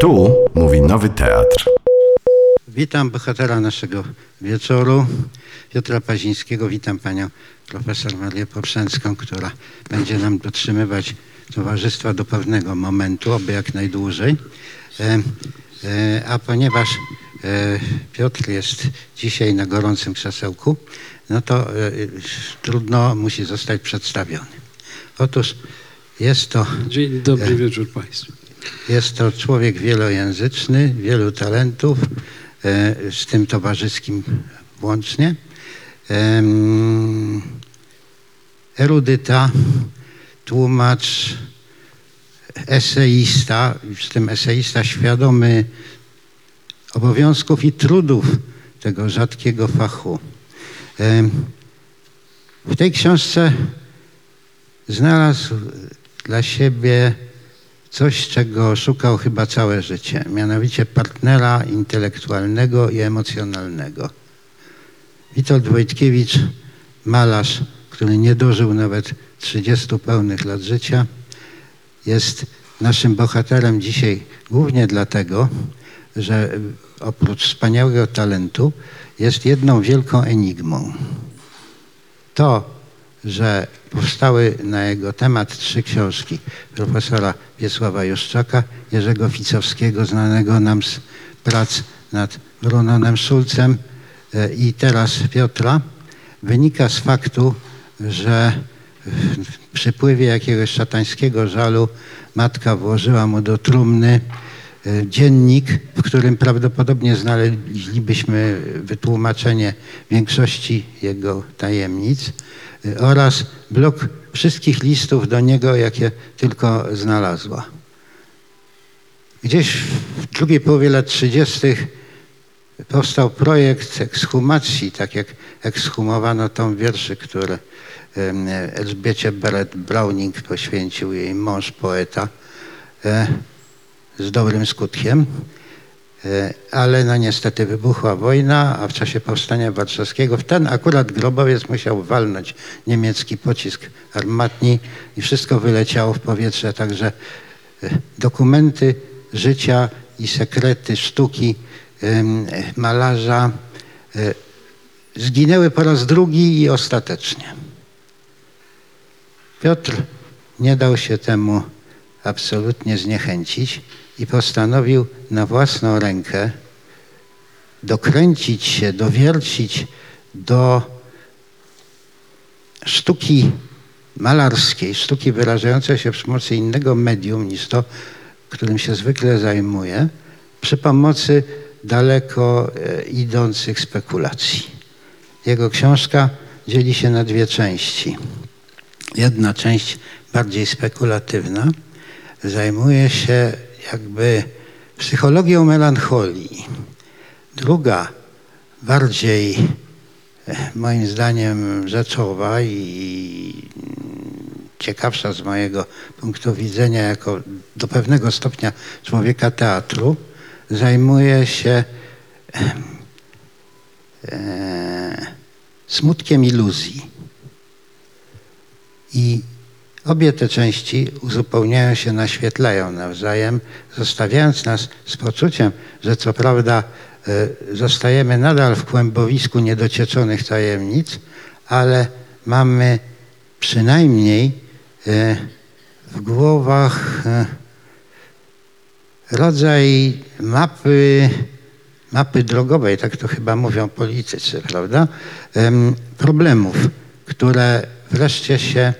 Tu mówi Nowy Teatr. Witam bohatera naszego wieczoru, Piotra Pazińskiego. Witam panią profesor Marię Poprzęcką, która będzie nam dotrzymywać towarzystwa do pewnego momentu, oby jak najdłużej. E, e, a ponieważ e, Piotr jest dzisiaj na gorącym krzesełku, no to e, trudno musi zostać przedstawiony. Otóż jest to Dzień dobry wieczór Państwu. Jest to człowiek wielojęzyczny, wielu talentów, e, z tym towarzyskim włącznie. Em, Erudyta, tłumacz, eseista, z tym eseista świadomy obowiązków i trudów tego rzadkiego fachu. W tej książce znalazł dla siebie coś, czego szukał chyba całe życie, mianowicie partnera intelektualnego i emocjonalnego. Witold Wojtkiewicz, malarz, który nie dożył nawet 30 pełnych lat życia, jest naszym bohaterem dzisiaj głównie dlatego, że oprócz wspaniałego talentu jest jedną wielką enigmą. To, że powstały na jego temat trzy książki profesora Wiesława Juszczaka, Jerzego Ficowskiego, znanego nam z prac nad Brunonem Szulcem e, i teraz Piotra, wynika z faktu, że w przypływie jakiegoś szatańskiego żalu matka włożyła mu do trumny e, dziennik, w którym prawdopodobnie znaleźlibyśmy wytłumaczenie większości jego tajemnic oraz blok wszystkich listów do niego, jakie tylko znalazła. Gdzieś w drugiej połowie lat 30. powstał projekt ekshumacji, tak jak ekshumowano tom wierszy, które Elżbiecie Beret Browning poświęcił jej mąż poeta e, z dobrym skutkiem. E, Ale no niestety wybuchła wojna, a w czasie powstania warszawskiego w ten akurat grobowiec musiał walnąć niemiecki pocisk armatni i wszystko wyleciało w powietrze, także e, dokumenty życia i sekrety sztuki malarza e, zginęły po raz drugi i ostatecznie. Piotr nie dał się temu absolutnie zniechęcić i postanowił na własną rękę dokręcić się, dowiercić do sztuki malarskiej, sztuki wyrażającej się przy pomocy innego medium niż to, którym się zwykle zajmuje, przy pomocy daleko e, idących spekulacji. Jego książka dzieli się na dwie części. Jedna część bardziej spekulatywna zajmuje się jakby psychologią melancholii. Druga, bardziej e, moim zdaniem rzeczowa i ciekawsza z mojego punktu widzenia jako do pewnego stopnia człowieka teatru, zajmuje się e, smutkiem iluzji. I obie te części uzupełniają się, naświetlają nawzajem, zostawiając nas z poczuciem, że co prawda e, zostajemy nadal w kłębowisku niedocieczonych tajemnic, ale mamy przynajmniej e, w głowach e, rodzaj mapy, mapy drogowej, tak to chyba mówią politycy, prawda? Em, Problemów, które wreszcie się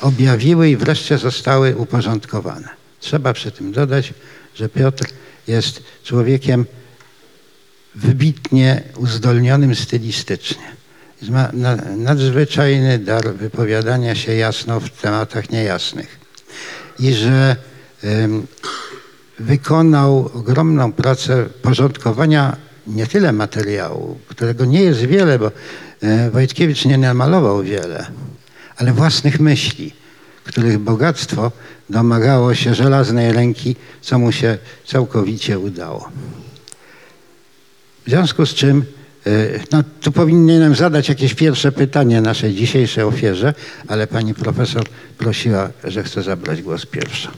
objawiły i wreszcie zostały uporządkowane. Trzeba przy tym dodać, że Piotr jest człowiekiem wybitnie uzdolnionym stylistycznie. Ma na- nadzwyczajny dar wypowiadania się jasno w tematach niejasnych. I że wykonał ogromną pracę porządkowania nie tyle materiału, którego nie jest wiele, bo e, Wojtkiewicz nie namalował wiele, ale własnych myśli, których bogactwo domagało się żelaznej ręki, co mu się całkowicie udało. W związku z czym, e, no, tu powinienem zadać jakieś pierwsze pytanie naszej dzisiejszej ofierze, ale pani profesor prosiła, że chce zabrać głos pierwsza.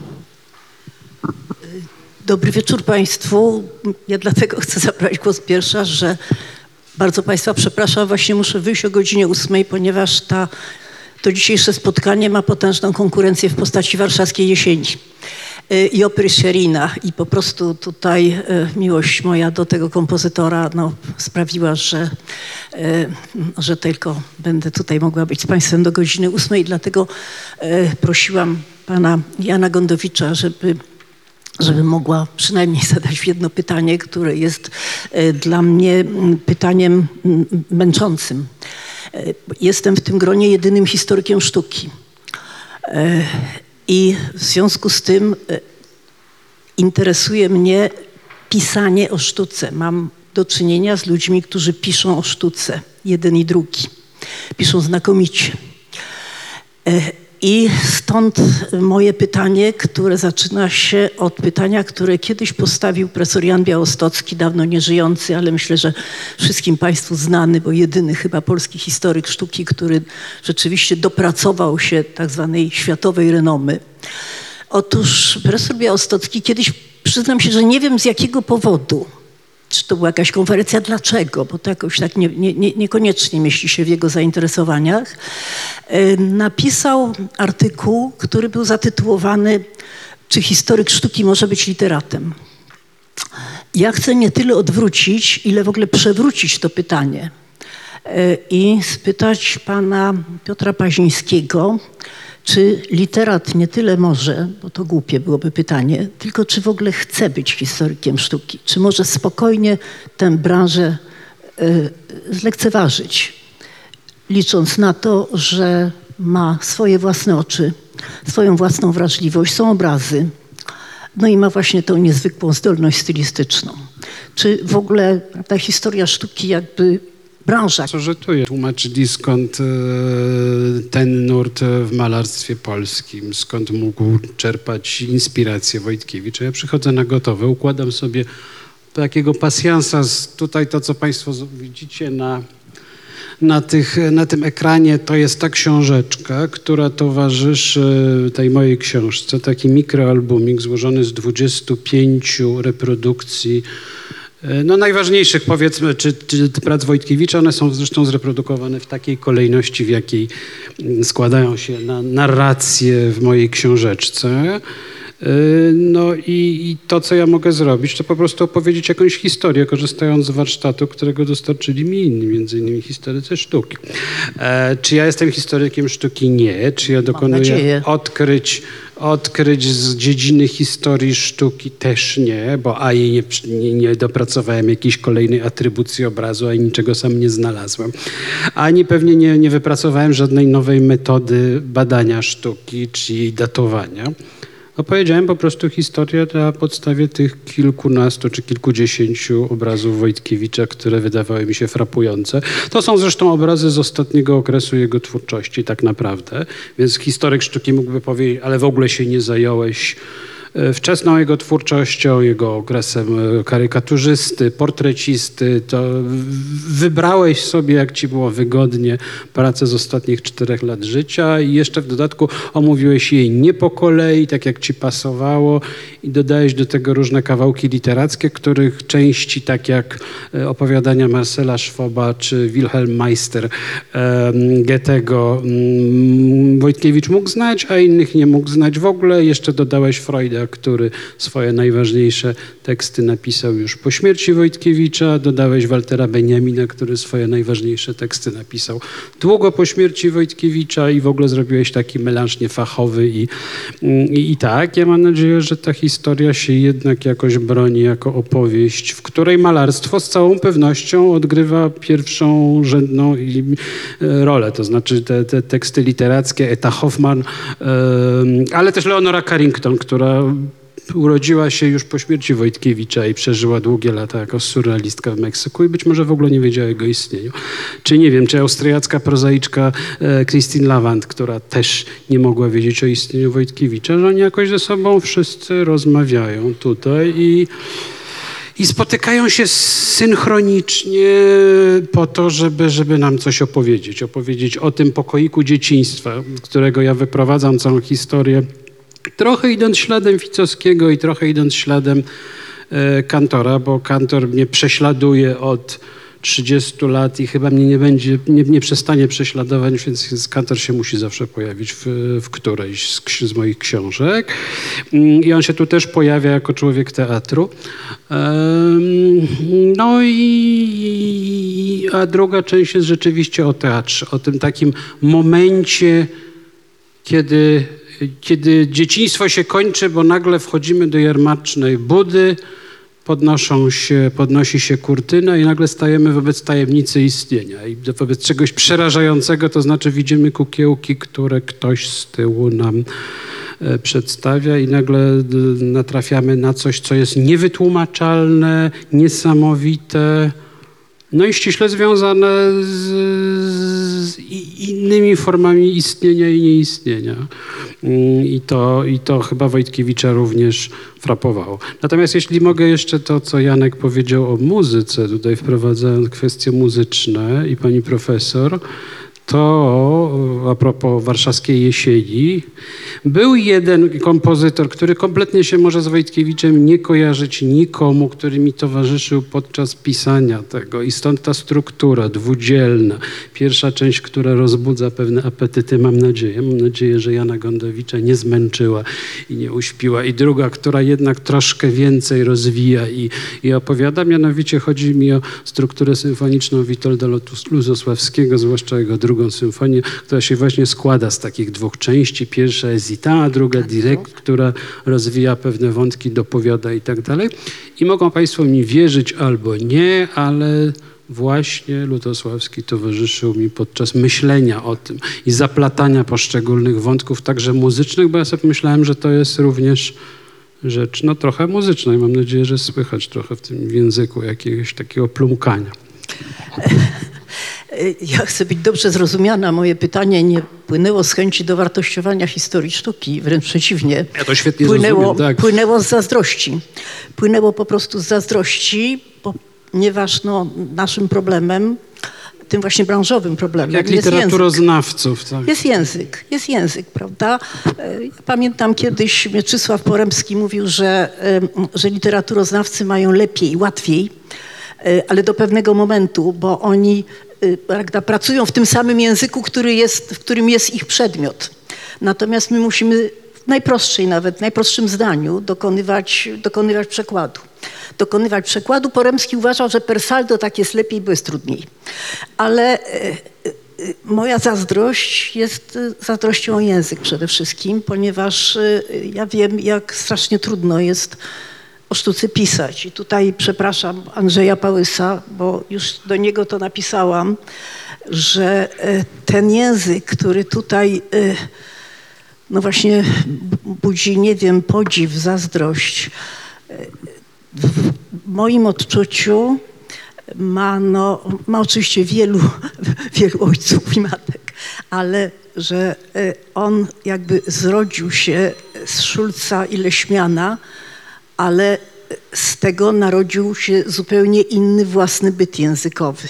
Dobry wieczór Państwu. Ja dlatego chcę zabrać głos pierwsza, że bardzo Państwa przepraszam, właśnie muszę wyjść o godzinie ósmej, ponieważ ta, to dzisiejsze spotkanie ma potężną konkurencję w postaci warszawskiej jesieni y, i opery Sherina. I po prostu tutaj y, miłość moja do tego kompozytora no, sprawiła, że, y, że tylko będę tutaj mogła być z Państwem do godziny ósmej. Dlatego prosiłam pana Jana Gondowicza, żeby żeby mogła przynajmniej zadać jedno pytanie, które jest e, dla mnie pytaniem męczącym. E, Jestem w tym gronie jedynym historykiem sztuki. E, I w związku z tym e, interesuje mnie pisanie o sztuce. Mam do czynienia z ludźmi, którzy piszą o sztuce, jeden i drugi. Piszą znakomicie. I stąd moje pytanie, które zaczyna się od pytania, które kiedyś postawił profesor Jan Białostocki, dawno nieżyjący, ale myślę, że wszystkim Państwu znany, bo jedyny chyba polski historyk sztuki, który rzeczywiście dopracował się tak zwanej światowej renomy. Otóż profesor Białostocki kiedyś, przyznam się, że nie wiem z jakiego powodu, czy to była jakaś konferencja, dlaczego, bo to jakoś tak nie, nie, nie, niekoniecznie mieści się w jego zainteresowaniach, napisał artykuł, który był zatytułowany Czy historyk sztuki może być literatem? Ja chcę nie tyle odwrócić, ile w ogóle przewrócić to pytanie e, i spytać pana Piotra Pazińskiego, czy literat nie tyle może, bo to głupie byłoby pytanie, tylko czy w ogóle chce być historykiem sztuki? Czy może spokojnie tę branżę y, zlekceważyć, licząc na to, że ma swoje własne oczy, swoją własną wrażliwość, są obrazy, no i ma właśnie tą niezwykłą zdolność stylistyczną. Czy w ogóle ta historia sztuki jakby branża, Co żetuje? Tłumaczyli skąd e, ten nurt w malarstwie polskim, skąd mógł czerpać inspirację Wojtkiewicz. Ja przychodzę na gotowe, układam sobie takiego pasjansa, tutaj to, co Państwo widzicie na, na, tych, na tym ekranie, to jest ta książeczka, która towarzyszy tej mojej książce, taki mikroalbumik złożony z 25 reprodukcji no najważniejszych powiedzmy, czy, czy prac Wojtkiewicza, one są zresztą zreprodukowane w takiej kolejności, w jakiej składają się na narracje w mojej książeczce. Y, No i, i to, co ja mogę zrobić, to po prostu opowiedzieć jakąś historię, korzystając z warsztatu, którego dostarczyli mi inni, między innymi historycy sztuki. E, czy ja jestem historykiem sztuki? Nie. Czy ja dokonuję odkryć, odkryć z dziedziny historii sztuki? Też nie, bo a jej nie, nie, nie dopracowałem jakiejś kolejnej atrybucji obrazu, a niczego sam nie znalazłem. Ani pewnie nie, nie wypracowałem żadnej nowej metody badania sztuki czy jej datowania. Opowiedziałem po prostu historię na podstawie tych kilkunastu czy kilkudziesięciu obrazów Wojtkiewicza, które wydawały mi się frapujące. To są zresztą obrazy z ostatniego okresu jego twórczości, tak naprawdę. Więc historyk sztuki mógłby powiedzieć, ale w ogóle się nie zająłeś wczesną jego twórczością, jego okresem e, karykaturzysty, portrecisty, to wybrałeś sobie, jak ci było wygodnie, pracę z ostatnich czterech lat życia i jeszcze w dodatku omówiłeś jej nie po kolei, tak jak ci pasowało i dodałeś do tego różne kawałki literackie, których części, tak jak e, opowiadania Marcela Schwaba czy Wilhelm Meister Goethego, mm, Wojtkiewicz mógł znać, a innych nie mógł znać w ogóle. Jeszcze dodałeś Freuda, który swoje najważniejsze teksty napisał już po śmierci Wojtkiewicza. Dodałeś Waltera Beniamina, który swoje najważniejsze teksty napisał długo po śmierci Wojtkiewicza i w ogóle zrobiłeś taki melanż niefachowy i, i, i tak. Ja mam nadzieję, że ta historia się jednak jakoś broni jako opowieść, w której malarstwo z całą pewnością odgrywa pierwszą rzędną e, rolę. To znaczy te, te teksty literackie, Eta Hoffman, ale też Leonora Carrington, która urodziła się już po śmierci Wojtkiewicza i przeżyła długie lata jako surrealistka w Meksyku i być może w ogóle nie wiedziała o jego istnieniu. Czy nie wiem, czy austriacka prozaiczka e, Christine Lavand, która też nie mogła wiedzieć o istnieniu Wojtkiewicza, że oni jakoś ze sobą wszyscy rozmawiają tutaj i i spotykają się synchronicznie po to, żeby, żeby nam coś opowiedzieć. Opowiedzieć o tym pokoiku dzieciństwa, z którego ja wyprowadzam całą historię Trochę idąc śladem Ficowskiego i trochę idąc śladem e, Kantora, bo Kantor mnie prześladuje od 30 lat i chyba mnie nie będzie, nie, nie przestanie prześladować, więc Kantor się musi zawsze pojawić w, w którejś z, z moich książek. Mm, I on się tu też pojawia jako człowiek teatru. No i a druga część jest rzeczywiście o teatrze, o tym takim momencie, kiedy, kiedy dzieciństwo się kończy, bo nagle wchodzimy do jarmacznej budy, podnoszą się, podnosi się kurtyna i nagle stajemy wobec tajemnicy istnienia. I wobec czegoś przerażającego, to znaczy widzimy kukiełki, które ktoś z tyłu nam e, przedstawia i nagle d- natrafiamy na coś, co jest niewytłumaczalne, niesamowite, no i ściśle związane z, z innymi formami istnienia i nieistnienia. Mm, I to, I to chyba Wojtkiewicza również frapowało. Natomiast jeśli mogę jeszcze to, co Janek powiedział o muzyce, tutaj wprowadzając kwestie muzyczne i pani profesor, to a propos warszawskiej jesieni, był jeden kompozytor, który kompletnie się może z Wojtkiewiczem nie kojarzyć nikomu, który mi towarzyszył podczas pisania tego. I stąd ta struktura dwudzielna. Pierwsza część, która rozbudza pewne apetyty, mam nadzieję. Mam nadzieję, że Jana Gondowicza nie zmęczyła i nie uśpiła. I druga, która jednak troszkę więcej rozwija i, i opowiada. Mianowicie chodzi mi o strukturę symfoniczną Witolda Luzosławskiego, zwłaszcza jego drugą symfonię, która się właśnie składa z takich dwóch części. Pierwsza jest Ita, a druga Direct, która rozwija pewne wątki, dopowiada i tak dalej. I mogą Państwo mi wierzyć albo nie, ale właśnie Lutosławski towarzyszył mi podczas myślenia o tym i zaplatania poszczególnych wątków, także muzycznych, bo ja sobie myślałem, że to jest również rzecz no, trochę muzyczna i mam nadzieję, że słychać trochę w tym języku jakiegoś takiego plumkania. Ja chcę być dobrze zrozumiana. Moje pytanie nie płynęło z chęci dowartościowania historii sztuki, wręcz przeciwnie. Ja to świetnie płynęło, rozumiem, tak. płynęło z zazdrości. Płynęło po prostu z zazdrości, ponieważ no, naszym problemem, tym właśnie branżowym problemem Jak jest język. literaturoznawców. Tak. Jest język, jest język, prawda? E, Ja pamiętam kiedyś Mieczysław Poremski mówił, że, że literaturoznawcy mają lepiej, łatwiej, e, ale do pewnego momentu, bo oni prawda, pracują w tym samym języku, który jest, w którym jest ich przedmiot. Natomiast my musimy w najprostszej nawet, najprostszym zdaniu dokonywać, dokonywać przekładu. Dokonywać przekładu. Poremski uważał, że per saldo tak jest lepiej, bo jest trudniej. Ale e, Moja zazdrość jest y, zazdrością o język przede wszystkim, ponieważ y, ja wiem, jak strasznie trudno jest o sztuce pisać. I tutaj przepraszam Andrzeja Pałysa, bo już do niego to napisałam, że y, ten język, który tutaj y, no właśnie budzi, nie wiem, podziw, zazdrość, w moim odczuciu ma, no, ma oczywiście wielu, wielu ojców i matek, ale że e, on jakby zrodził się z Szulca i Leśmiana, ale z tego narodził się zupełnie inny własny byt językowy.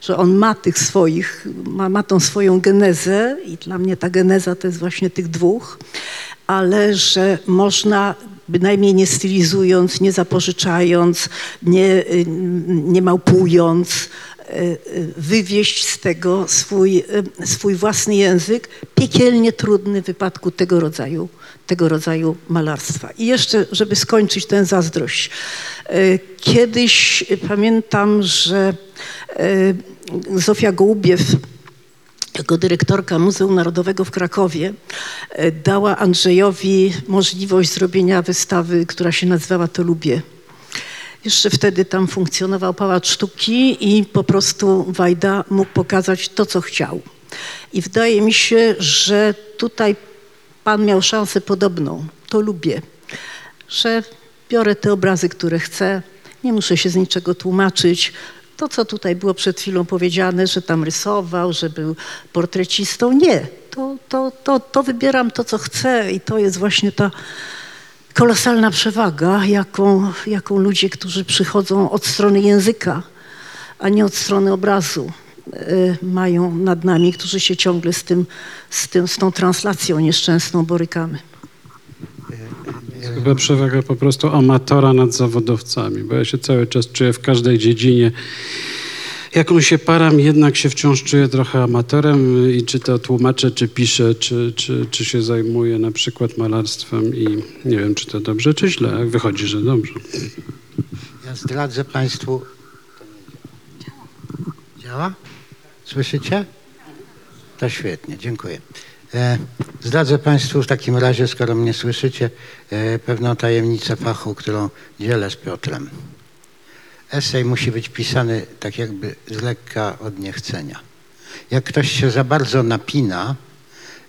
Że on ma tych swoich, ma, ma tą swoją genezę i dla mnie ta geneza to jest właśnie tych dwóch, ale że można bynajmniej nie stylizując, nie zapożyczając, nie, nie małpując, y, y, wywieść z tego swój, y, swój własny język, piekielnie trudny w wypadku tego rodzaju, tego rodzaju malarstwa. I jeszcze, żeby skończyć tę zazdrość. Y, Kiedyś pamiętam, że y, Zofia Gołubiew jako dyrektorka Muzeum Narodowego w Krakowie e, dała Andrzejowi możliwość zrobienia wystawy, która się nazywała To lubię. Jeszcze wtedy tam funkcjonował Pałac Sztuki i po prostu Wajda mógł pokazać to, co chciał. I wydaje mi się, że tutaj pan miał szansę podobną. To lubię, że biorę te obrazy, które chcę, nie muszę się z niczego tłumaczyć. To, co tutaj było przed chwilą powiedziane, że tam rysował, że był portrecistą, nie. To, to, to, to wybieram to, co chcę i to jest właśnie ta kolosalna przewaga, jaką, jaką ludzie, którzy przychodzą od strony języka, a nie od strony obrazu, mają nad nami, którzy się ciągle z, tym, z, tym, z tą translacją nieszczęsną borykamy. Chyba przewaga po prostu amatora nad zawodowcami, bo ja się cały czas czuję w każdej dziedzinie. Jaką się param, jednak się wciąż czuję trochę amatorem i czy to tłumaczę, czy piszę, czy, czy, czy się zajmuję na przykład malarstwem i nie wiem, czy to dobrze, czy źle. Wychodzi, że dobrze. Ja zdradzę Państwu. Działa? Słyszycie? To świetnie, dziękuję. E, zdradzę Państwu w takim razie, skoro mnie słyszycie, e, pewną tajemnicę fachu, którą dzielę z Piotrem. Esej musi być pisany tak jakby z lekka od niechcenia. Jak ktoś się za bardzo napina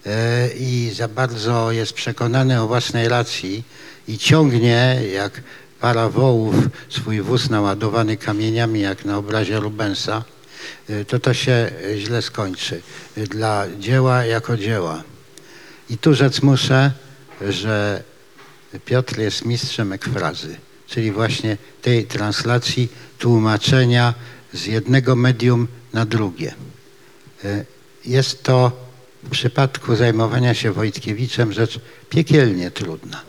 e, i za bardzo jest przekonany o własnej racji i ciągnie jak para wołów swój wóz naładowany kamieniami jak na obrazie Rubensa, to to się y, źle skończy y, dla dzieła jako dzieła. I tu rzec muszę, że Piotr jest mistrzem ekfrazy, czyli właśnie tej translacji, tłumaczenia z jednego medium na drugie. Y, Jest to w przypadku zajmowania się Wojtkiewiczem rzecz piekielnie trudna.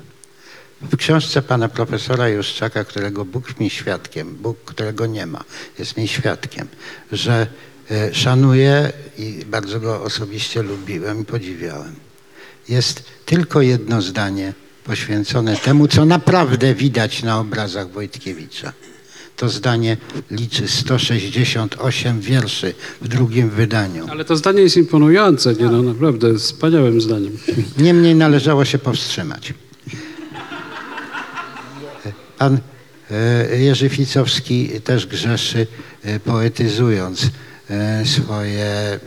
W książce pana profesora Juszczaka, którego Bóg mi świadkiem, Bóg, którego nie ma, jest mi świadkiem, że e, szanuję i bardzo go osobiście lubiłem i podziwiałem. Jest tylko jedno zdanie poświęcone temu, co naprawdę widać na obrazach Wojtkiewicza. To zdanie liczy 168 wierszy w drugim wydaniu. Ale to zdanie jest imponujące, nie no, naprawdę wspaniałym zdaniem. Niemniej należało się powstrzymać. Pan e, Jerzy Ficowski też grzeszy, e, poetyzując e, swoje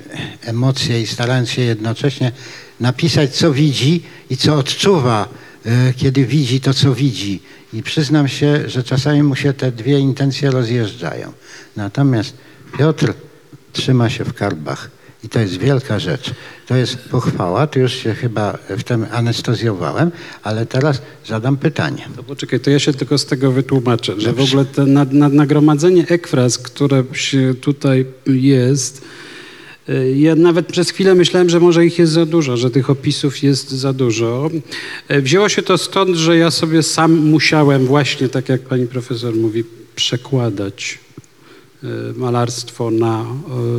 emocje i starając się jednocześnie napisać, co widzi i co odczuwa, kiedy widzi to, co widzi. I przyznam się, że czasami mu się te dwie intencje rozjeżdżają. Natomiast Piotr trzyma się w karbach. I to jest wielka rzecz. To jest pochwała. Tu już się chyba w tym anestezjowałem, ale teraz zadam pytanie. To poczekaj, to ja się tylko z tego wytłumaczę, że w ogóle to nad, nad nagromadzenie ekfraz, które się tutaj jest, y, ja nawet przez chwilę myślałem, że może ich jest za dużo, że tych opisów jest za dużo. Y, Wzięło się to stąd, że ja sobie sam musiałem właśnie, tak jak pani profesor mówi, przekładać malarstwo na,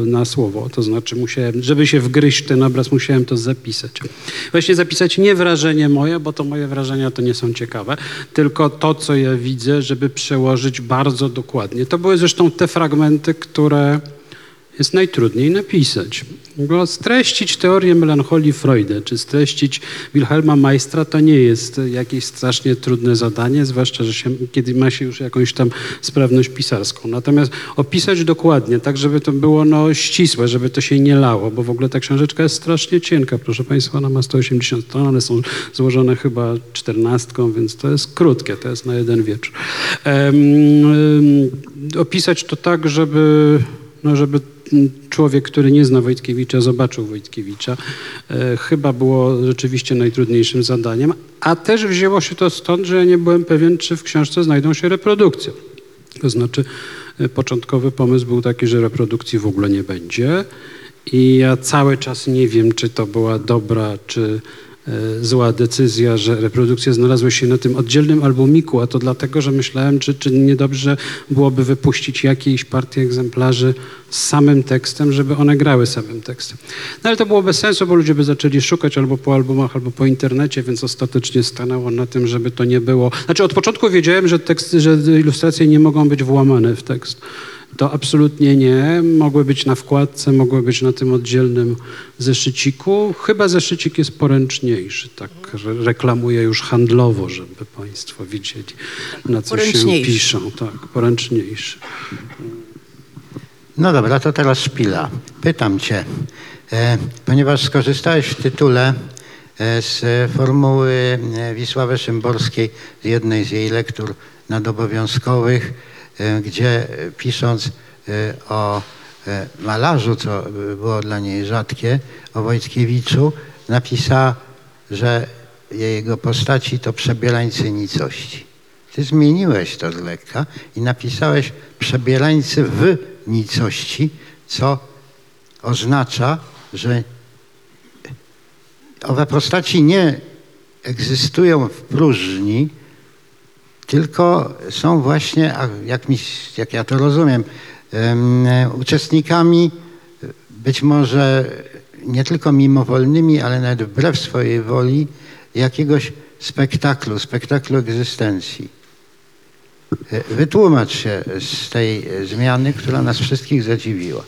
y, na słowo. To znaczy musiałem, żeby się wgryźć w ten obraz, musiałem to zapisać. Właśnie zapisać nie wrażenie moje, bo to moje wrażenia to nie są ciekawe, tylko to, co ja widzę, żeby przełożyć bardzo dokładnie. To były zresztą te fragmenty, które jest najtrudniej napisać. Bo streścić teorię melancholii Freuda, czy streścić Wilhelma Meistra, to nie jest jakieś strasznie trudne zadanie, zwłaszcza, że się, kiedy ma się już jakąś tam sprawność pisarską. Natomiast opisać dokładnie, tak żeby to było no, ścisłe, żeby to się nie lało, bo w ogóle ta książeczka jest strasznie cienka. Proszę Państwa, ona ma 180 stron, one są złożone chyba czternastką, więc to jest krótkie, to jest na jeden wieczór. Em, em, opisać to tak, żeby no żeby człowiek, który nie zna Wojtkiewicza, zobaczył Wojtkiewicza, e, chyba było rzeczywiście najtrudniejszym zadaniem, a też wzięło się to stąd, że ja nie byłem pewien, czy w książce znajdą się reprodukcje. To znaczy, e, początkowy pomysł był taki, że reprodukcji w ogóle nie będzie i ja cały czas nie wiem, czy to była dobra, czy zła decyzja, że reprodukcje znalazły się na tym oddzielnym albumiku, a to dlatego, że myślałem, czy, czy niedobrze byłoby wypuścić jakieś partię egzemplarzy z samym tekstem, żeby one grały samym tekstem. No ale to było bez sensu, bo ludzie by zaczęli szukać albo po albumach, albo po internecie, więc ostatecznie stanęło na tym, żeby to nie było... Znaczy od początku wiedziałem, że, teksty, że ilustracje nie mogą być włamane w tekst. To absolutnie nie. Mogły być na wkładce, mogły być na tym oddzielnym zeszyciku. Chyba zeszycik jest poręczniejszy, tak re- reklamuję już handlowo, żeby Państwo widzieli, na co się piszą. Tak, poręczniejszy. No dobra, to teraz szpila. Pytam cię, e, ponieważ skorzystałeś w tytule e, z formuły e, Wisławy Szymborskiej, z jednej z jej lektur nadobowiązkowych, gdzie e, pisząc e, o e, malarzu, co e, było dla niej rzadkie, o Wojtkiewiczu, napisała, że jego postaci to przebierańcy nicości. Ty zmieniłeś to z lekka i napisałeś przebierańcy w nicości, co oznacza, że owe postaci nie egzystują w próżni, tylko są właśnie, jak, mi, jak ja to rozumiem, em, uczestnikami być może nie tylko mimowolnymi, ale nawet wbrew swojej woli jakiegoś spektaklu, spektaklu egzystencji. E, Wytłumacz się z tej zmiany, która nas wszystkich zadziwiła.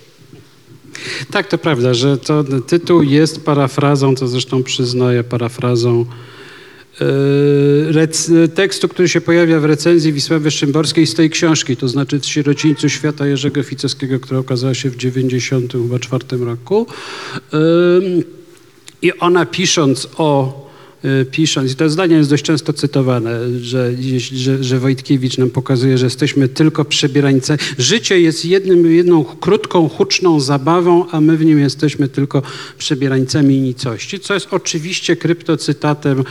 Tak, to prawda, że to tytuł jest parafrazą, to zresztą przyznaję, parafrazą tekstu, który się pojawia w recenzji Wisławy Szymborskiej z tej książki, to znaczy z Sierocińcu Świata Jerzego Ficowskiego, która okazała się w 1994 roku. Yy, I ona pisząc o pisząc, i to zdanie jest dość często cytowane, że, że, że Wojtkiewicz nam pokazuje, że jesteśmy tylko przebierańcami. Życie jest jednym, jedną krótką, huczną zabawą, a my w nim jesteśmy tylko przebierańcami nicości, co jest oczywiście kryptocytatem e,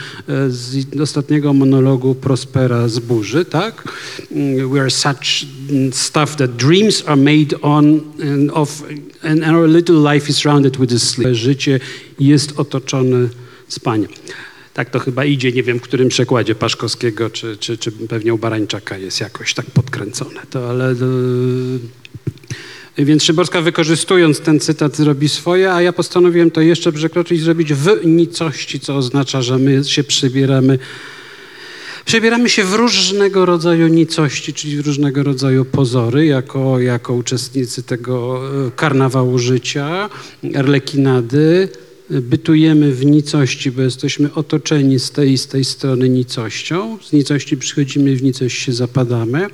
z ostatniego monologu Prospera z Burzy, tak? Mm, We are such stuff that dreams are made on and of and our little life is rounded with sleep. Życie jest otoczone spaniem. Tak to chyba idzie, nie wiem w którym przekładzie Paszkowskiego, czy, czy, czy pewnie u Barańczaka jest jakoś tak podkręcone. To ale... e, Więc Szymborska wykorzystując ten cytat robi swoje, a ja postanowiłem to jeszcze przekroczyć i zrobić w nicości, co oznacza, że my się przybieramy Przebieramy się w różnego rodzaju nicości, czyli w różnego rodzaju pozory, jako, jako uczestnicy tego e, karnawału życia, arlekinady. Bytujemy w nicości, bo jesteśmy otoczeni z tej z tej strony nicością. Z nicości przychodzimy, w nicość się zapadamy.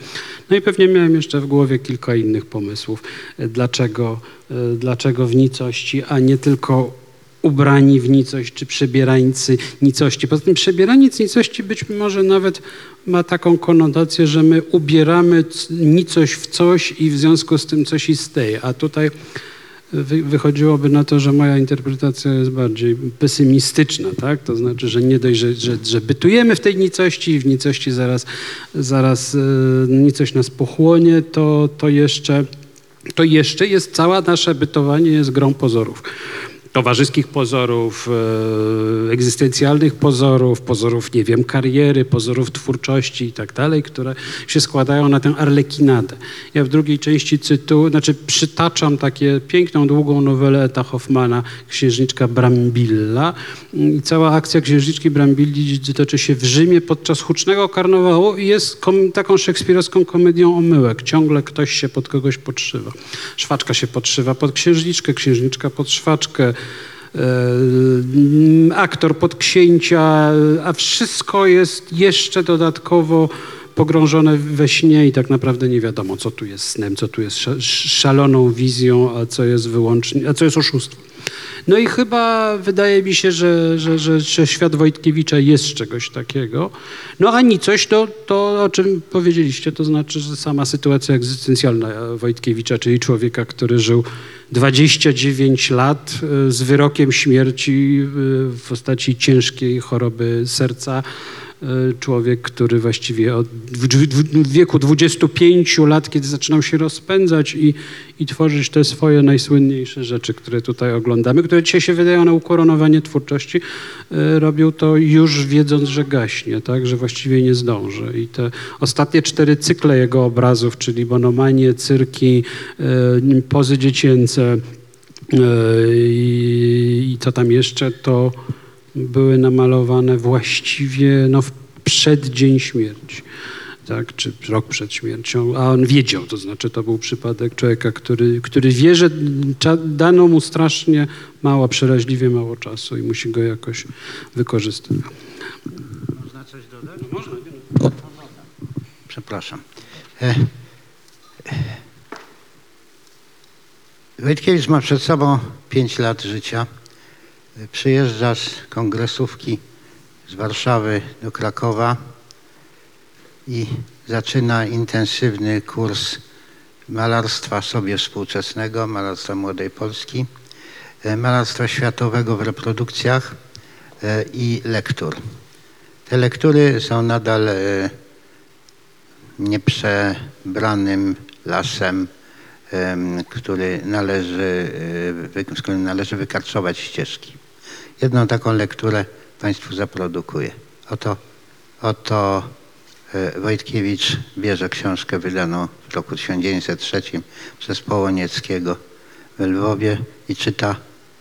No i pewnie miałem jeszcze w głowie kilka innych pomysłów, e, dlaczego, e, dlaczego w nicości, a nie tylko ubrani w nicość, czy przebierańcy nicości. Poza tym przebieraniec nicości być może nawet ma taką konotację, że my ubieramy nicość w coś i w związku z tym coś istnieje. A tutaj wy, wychodziłoby na to, że moja interpretacja jest bardziej pesymistyczna, tak? To znaczy, że nie dość, że, że, że bytujemy w tej nicości i w nicości zaraz, zaraz e, nicość nas pochłonie, to, to jeszcze to jeszcze jest całe nasze bytowanie jest grą pozorów. Towarzyskich pozorów, e, egzystencjalnych pozorów, pozorów, nie wiem, kariery, pozorów twórczości i tak dalej, które się składają na tę arlekinadę. Ja w drugiej części cytu, znaczy przytaczam takie piękną, długą nowelę Eta Hoffmana, Księżniczka Brambilla. I cała akcja Księżniczki Brambilli toczy się w Rzymie podczas hucznego karnawału i jest kom, taką szekspirowską komedią omyłek. Ciągle ktoś się pod kogoś podszywa. Szwaczka się podszywa pod księżniczkę, księżniczka pod szwaczkę, aktor pod księcia, a wszystko jest jeszcze dodatkowo pogrążone we śnie i tak naprawdę nie wiadomo, co tu jest snem, co tu jest sza- szaloną wizją, a co jest wyłącznie, a co jest oszustwem. No i chyba wydaje mi się, że, że, że, że świat Wojtkiewicza jest czegoś takiego. No a nicość to, to, o czym powiedzieliście, to znaczy, że sama sytuacja egzystencjalna Wojtkiewicza, czyli człowieka, który żył 29 lat y, z wyrokiem śmierci y, w postaci ciężkiej choroby serca, człowiek, który właściwie od wieku 25 lat, kiedy zaczynał się rozpędzać i, i tworzyć te swoje najsłynniejsze rzeczy, które tutaj oglądamy, które dzisiaj się wydają na ukoronowanie twórczości, y, robił to już wiedząc, że gaśnie, tak, że właściwie nie zdąży. I te ostatnie cztery cykle jego obrazów, czyli monomanie, cyrki, y, pozy dziecięce y, i, i co tam jeszcze, to były namalowane właściwie no, w przeddzień śmierci. Tak, czy rok przed śmiercią, a on wiedział, to znaczy to był przypadek człowieka, który, który wie, że dano mu strasznie mało, przeraźliwie mało czasu i musi go jakoś wykorzystać. Można coś dodać? Można? Przepraszam. E, Wojtkiewicz ma przed sobą 5 lat życia. Przyjeżdża z kongresówki z Warszawy do Krakowa i zaczyna intensywny kurs malarstwa sobie współczesnego, malarstwa młodej Polski, e, malarstwa światowego w reprodukcjach e, i lektur. Te lektury są nadal e, nieprzebranym lasem, em, który należy, z którym należy wykarczować ścieżki. Jedną taką lekturę Państwu zaprodukuję. Oto, oto e, Wojtkiewicz bierze książkę wydaną w roku 1903 przez Połonieckiego w Lwowie i czyta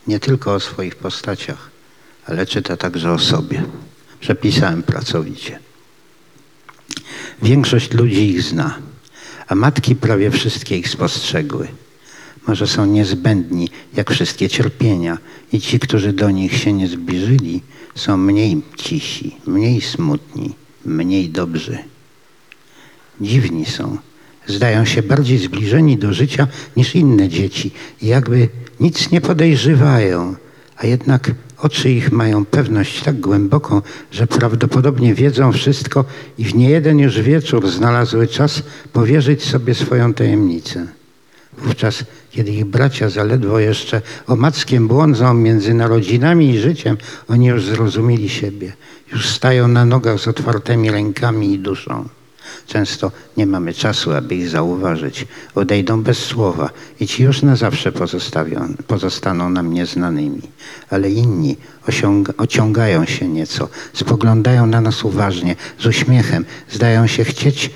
nie tylko o swoich postaciach, ale czyta także o sobie. Przepisałem pracowicie. Większość ludzi ich zna, a matki prawie wszystkie ich spostrzegły. Może są niezbędni, jak wszystkie cierpienia, i ci, którzy do nich się nie zbliżyli, są mniej cisi, mniej smutni, mniej dobrzy. Dziwni są, zdają się bardziej zbliżeni do życia niż inne dzieci i jakby nic nie podejrzewają, a jednak oczy ich mają pewność tak głęboką, że prawdopodobnie wiedzą wszystko i w niejeden już wieczór znalazły czas powierzyć sobie swoją tajemnicę. Wówczas, kiedy ich bracia zaledwo jeszcze omackiem błądzą między narodzinami i życiem, oni już zrozumieli siebie, już stają na nogach z otwartymi rękami i duszą. Często nie mamy czasu, aby ich zauważyć. Odejdą bez słowa i ci już na zawsze pozostaną nam nieznanymi. Ale inni osiąga, ociągają się nieco, spoglądają na nas uważnie, z uśmiechem, zdają się chcieć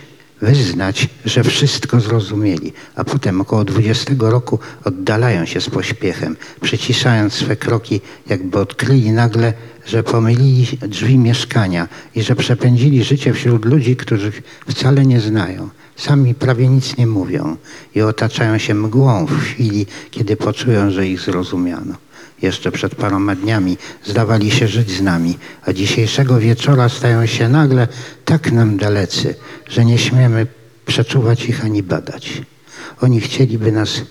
wyznać, że wszystko zrozumieli, a potem około 20 roku oddalają się z pośpiechem, przyciszając swe kroki, jakby odkryli nagle, że pomylili drzwi mieszkania i że przepędzili życie wśród ludzi, których wcale nie znają. Sami prawie nic nie mówią i otaczają się mgłą w chwili, kiedy poczują, że ich zrozumiano. Jeszcze przed paroma dniami zdawali się żyć z nami, a dzisiejszego wieczora stają się nagle tak nam dalecy, że nie śmiemy przeczuwać ich ani badać. Oni chcieliby nas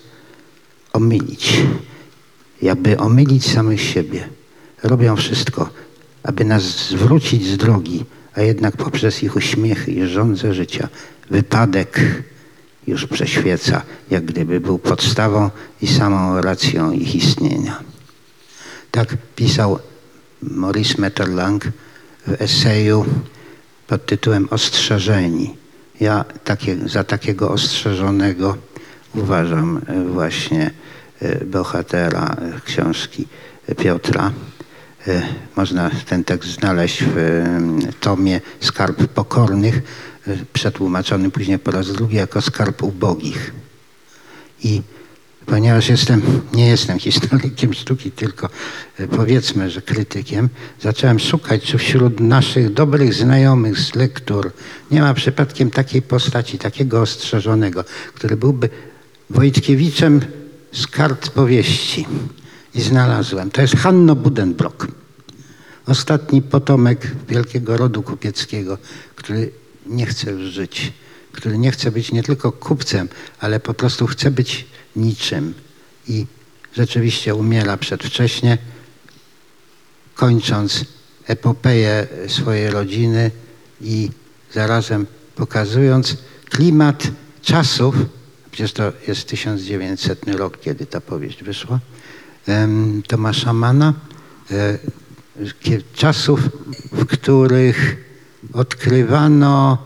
omylić, jakby omylić samych siebie. Robią wszystko, aby nas zwrócić z drogi, a jednak poprzez ich uśmiechy i żądze życia wypadek już prześwieca, jak gdyby był podstawą i samą racją ich istnienia. Tak pisał Maurice Metterlang w eseju pod tytułem Ostrzeżeni. Ja takie, za takiego ostrzeżonego uważam e, właśnie e, bohatera e, książki Piotra. Można ten tekst znaleźć w tomie Skarb Pokornych, przetłumaczony później po raz drugi jako Skarb Ubogich. I ponieważ jestem, nie jestem historykiem sztuki, tylko powiedzmy, że krytykiem, zacząłem szukać, czy wśród naszych dobrych znajomych z lektur nie ma przypadkiem takiej postaci, takiego ostrzeżonego, który byłby Wojtkiewiczem z kart powieści. I znalazłem. To jest Hanno Budenbrock. Ostatni potomek wielkiego rodu kupieckiego, który nie chce już żyć, który nie chce być nie tylko kupcem, ale po prostu chce być niczym. I rzeczywiście umiera przedwcześnie, kończąc epopeję swojej rodziny i zarazem pokazując klimat czasów, przecież to jest 1900 rok, kiedy ta powieść wyszła, Tomasza Mana, e, czasów, w których odkrywano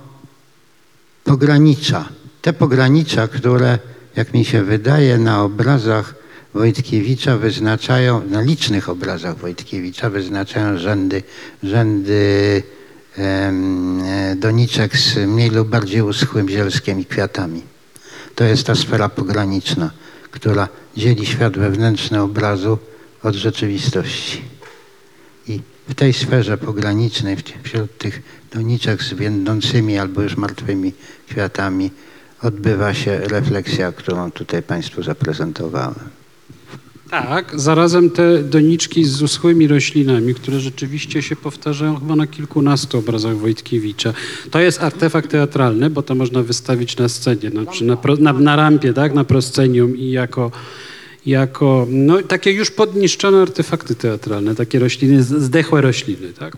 pogranicza. Te pogranicza, które, jak mi się wydaje, na obrazach Wojtkiewicza wyznaczają, na licznych obrazach Wojtkiewicza wyznaczają rzędy, rzędy em, doniczek z mniej lub bardziej uschłym zielskiem i kwiatami. To jest ta sfera pograniczna, która dzieli świat wewnętrzny obrazu od rzeczywistości. I w tej sferze pogranicznej, wśród tych doniczek z więdącymi albo już martwymi kwiatami, odbywa się refleksja, którą tutaj Państwu zaprezentowałem. Tak, zarazem te doniczki z uschłymi roślinami, które rzeczywiście się powtarzają chyba na kilkunastu obrazach Wojtkiewicza. To jest artefakt teatralny, bo to można wystawić na scenie, na, na, na rampie, tak, na proscenium i jako, jako no, takie już podniszczone artefakty teatralne, takie rośliny, zdechłe rośliny, tak.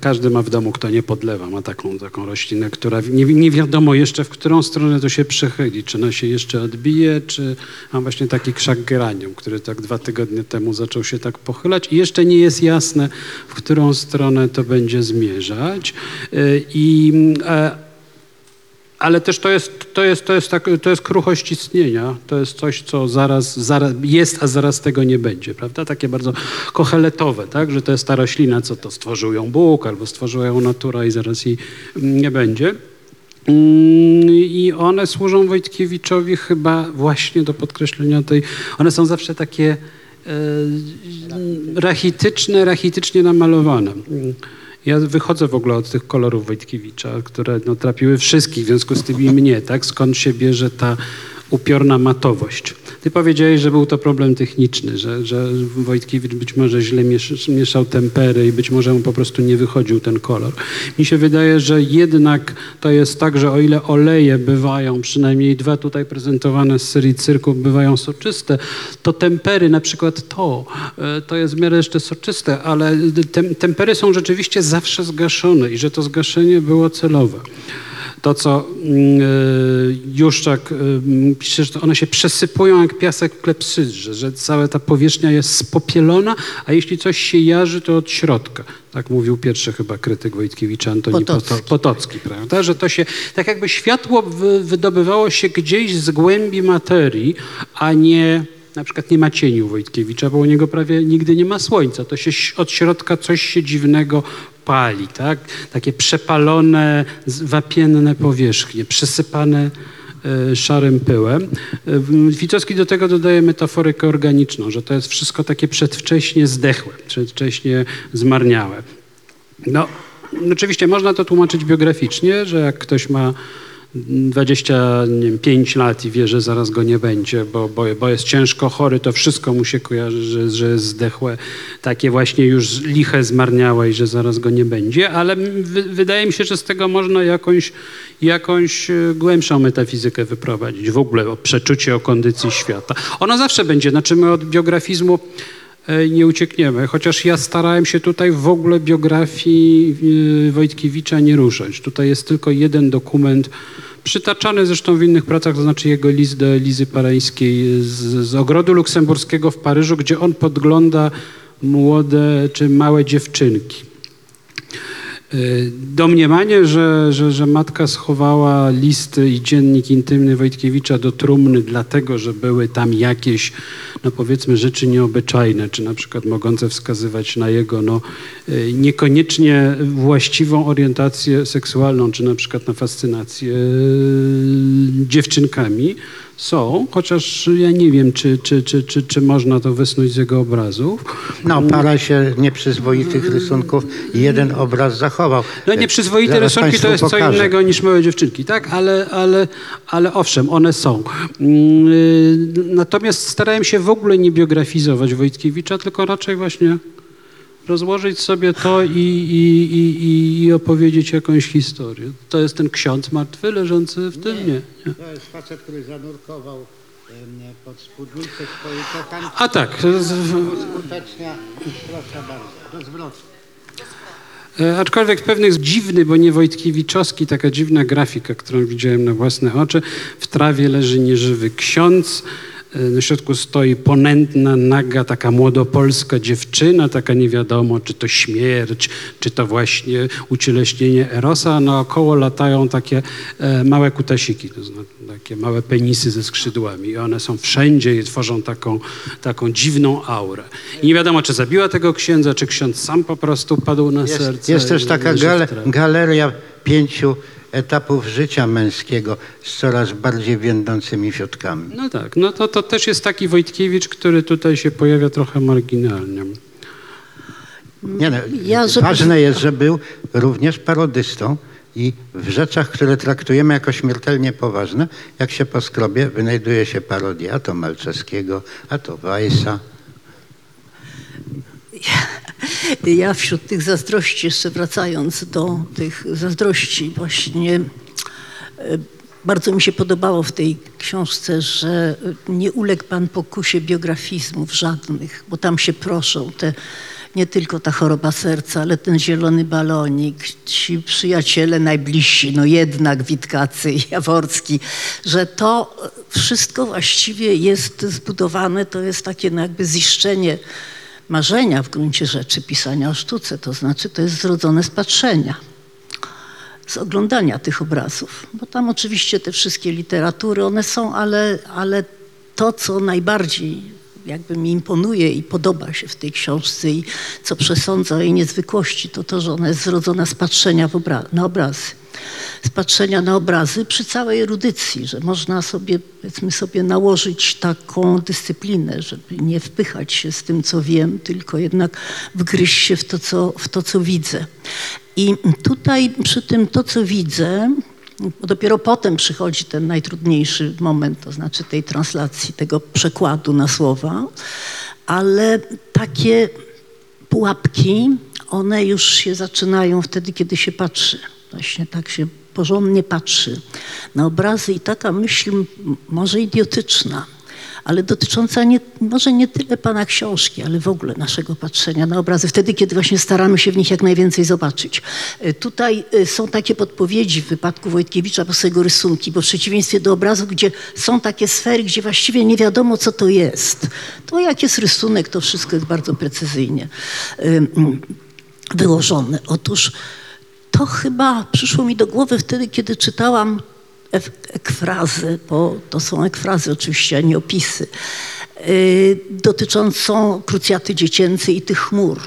Każdy ma w domu, kto nie podlewa, ma taką, taką roślinę, która nie, nie wiadomo jeszcze, w którą stronę to się przechyli. Czy ona się jeszcze odbije, czy a właśnie taki krzak geranium, który tak dwa tygodnie temu zaczął się tak pochylać i jeszcze nie jest jasne, w którą stronę to będzie zmierzać. Y, I, Ale też to jest, to jest, to jest, tak, to jest kruchość istnienia. To jest coś, co zaraz, zaraz jest, a zaraz tego nie będzie, prawda? Takie bardzo kocheletowe, tak? Że to jest ta roślina, co to stworzył ją Bóg albo stworzyła ją natura i zaraz jej mm, nie będzie. Mm, I one służą Wojtkiewiczowi chyba właśnie do podkreślenia tej. One są zawsze takie e, rachityczne, rachitycznie namalowane. Ja wychodzę w ogóle od tych kolorów Wojtkiewicza, które no, trapiły wszystkich, w związku z tym i mnie, tak? Skąd się bierze ta upiorna matowość. Ty powiedziałeś, że był to problem techniczny, że, że Wojtkiewicz być może źle miesz, mieszał tempery i być może mu po prostu nie wychodził ten kolor. Mi się wydaje, że jednak to jest tak, że o ile oleje bywają, przynajmniej dwa tutaj prezentowane z serii cyrku bywają soczyste, to tempery, na przykład to, e, to jest w miarę jeszcze soczyste, ale tem, tempery są rzeczywiście zawsze zgaszone i że to zgaszenie było celowe to, co yy, Juszczak yy, pisze, że one się przesypują jak piasek w klepsydrze, że cała ta powierzchnia jest spopielona, a jeśli coś się jarzy, to od środka. Tak mówił pierwszy chyba krytyk Wojtkiewicza, Antoni Potocki. Potocki, prawda? Że to się, tak jakby światło wy, wydobywało się gdzieś z głębi materii, a nie na przykład nie ma cieni u Wojtkiewicza, bo u niego prawie nigdy nie ma słońca. To się od środka coś się dziwnego pali, tak? Takie przepalone, wapienne powierzchnie, przesypane e, szarym pyłem. E, Witowski do tego dodaje metaforykę organiczną, że to jest wszystko takie przedwcześnie zdechłe, przedwcześnie zmarniałe. No, oczywiście można to tłumaczyć biograficznie, że jak ktoś ma 25 lat i wie, że zaraz go nie będzie, bo, bo, bo jest ciężko chory, to wszystko mu się kojarzy, że, że jest zdechłe, takie właśnie już liche, zmarniałe i że zaraz go nie będzie, ale wy, wydaje mi się, że z tego można jakąś, jakąś e, głębszą metafizykę wyprowadzić, w ogóle o przeczucie o kondycji świata. Ono zawsze będzie, znaczy my od biografizmu nie uciekniemy. Chociaż ja starałem się tutaj w ogóle biografii e, Wojtkiewicza nie ruszać. Tutaj jest tylko jeden dokument, przytaczany zresztą w innych pracach, to znaczy jego list do Elizy Parańskiej z, z ogrodu luksemburskiego w Paryżu, gdzie on podgląda młode czy małe dziewczynki. Y, Domniemanie, że, że, że matka schowała listy i dziennik intymny Wojtkiewicza do trumny, dlatego że były tam jakieś, no powiedzmy, rzeczy nieobyczajne, czy na przykład mogące wskazywać na jego no, y, niekoniecznie właściwą orientację seksualną, czy na przykład na fascynację y, dziewczynkami, są, chociaż ja nie wiem, czy, czy, czy, czy, czy można to wysnuć z jego obrazów. No, parę się nieprzyzwoitych rysunków jeden obraz zachował. No nieprzyzwoite Zaraz rysunki to jest co pokażę. innego niż małe dziewczynki, tak? Ale, ale, ale owszem, one są. Mm, y, Natomiast starałem się w ogóle nie biografizować Wojtkiewicza, tylko raczej właśnie rozłożyć sobie to i, i, i, i, opowiedzieć jakąś historię. To jest ten ksiądz martwy leżący w tym? Nie. nie. To jest facet, który zanurkował pod spódnicę swojej kochanki. A tak, Skutecznia, proszę bardzo, do zwrotu. E, Aczkolwiek pewnych jest dziwny, bo nie Wojtkiewiczowski, taka dziwna grafika, którą widziałem na własne oczy. W trawie leży nieżywy ksiądz, na środku stoi ponętna, naga, taka młodopolska dziewczyna, taka nie wiadomo, czy to śmierć, czy to właśnie ucieleśnienie Erosa, a naokoło latają takie e, małe kutasiki, to znaczy takie małe penisy ze skrzydłami i one są wszędzie i tworzą taką, taką dziwną aurę. I nie wiadomo, czy zabiła tego księdza, czy ksiądz sam po prostu padł na Jest, serce. jest też taka gale, galeria pięciu etapów życia męskiego z coraz bardziej więdącymi fiotkami. No tak, no to, to też jest taki Wojtkiewicz, który tutaj się pojawia trochę marginalnie. Nie, no, Ja, żeby- Ważne jest, że był również parodystą i w rzeczach, które traktujemy jako śmiertelnie poważne, jak się poskrobie, wynajduje się parodia, a to Malczewskiego, a to Weissa. Ja wśród tych zazdrości, jeszcze wracając do tych zazdrości, właśnie e, bardzo mi się podobało w tej książce, że nie uległ pan pokusie biografizmów żadnych, bo tam się proszą te nie tylko ta choroba serca, ale ten zielony balonik, ci przyjaciele najbliżsi, no jednak Witkacy Jaworski, że to wszystko właściwie jest zbudowane, to jest takie no jakby ziszczenie marzenia w gruncie rzeczy pisania o sztuce, to znaczy to jest zrodzone z patrzenia. z oglądania tych obrazów. Bo tam oczywiście te wszystkie literatury, one są, ale, ale to, co najbardziej jakby mi imponuje i podoba się w tej książce i co przesądza o jej niezwykłości, to to, że ona jest zrodzona z patrzenia obra- na obrazy. Z patrzenia na obrazy przy całej erudycji, że można sobie, powiedzmy sobie, nałożyć taką dyscyplinę, żeby nie wpychać się z tym, co wiem, tylko jednak wgryźć się w to, co, w to, co widzę. I tutaj przy tym to, co widzę, bo dopiero potem przychodzi ten najtrudniejszy moment, to znaczy tej translacji, tego przekładu na słowa, ale takie pułapki, one już się zaczynają wtedy, kiedy się patrzy. Właśnie tak się porządnie patrzy na obrazy i taka myśl, może idiotyczna, ale dotycząca nie, może nie tyle pana książki, ale w ogóle naszego patrzenia na obrazy, wtedy, kiedy właśnie staramy się w nich jak najwięcej zobaczyć. Y, Tutaj y, są takie podpowiedzi w wypadku Wojtkiewicza po jego rysunki, bo w przeciwieństwie do obrazów, gdzie są takie sfery, gdzie właściwie nie wiadomo, co to jest, to jak jest rysunek, to wszystko jest bardzo precyzyjnie wyłożone. Otóż to chyba przyszło mi do głowy wtedy, kiedy czytałam ek- ekfrazę, bo to są ekfrazy oczywiście, a nie opisy, yy, dotyczącą krucjaty dziecięcej i tych chmur,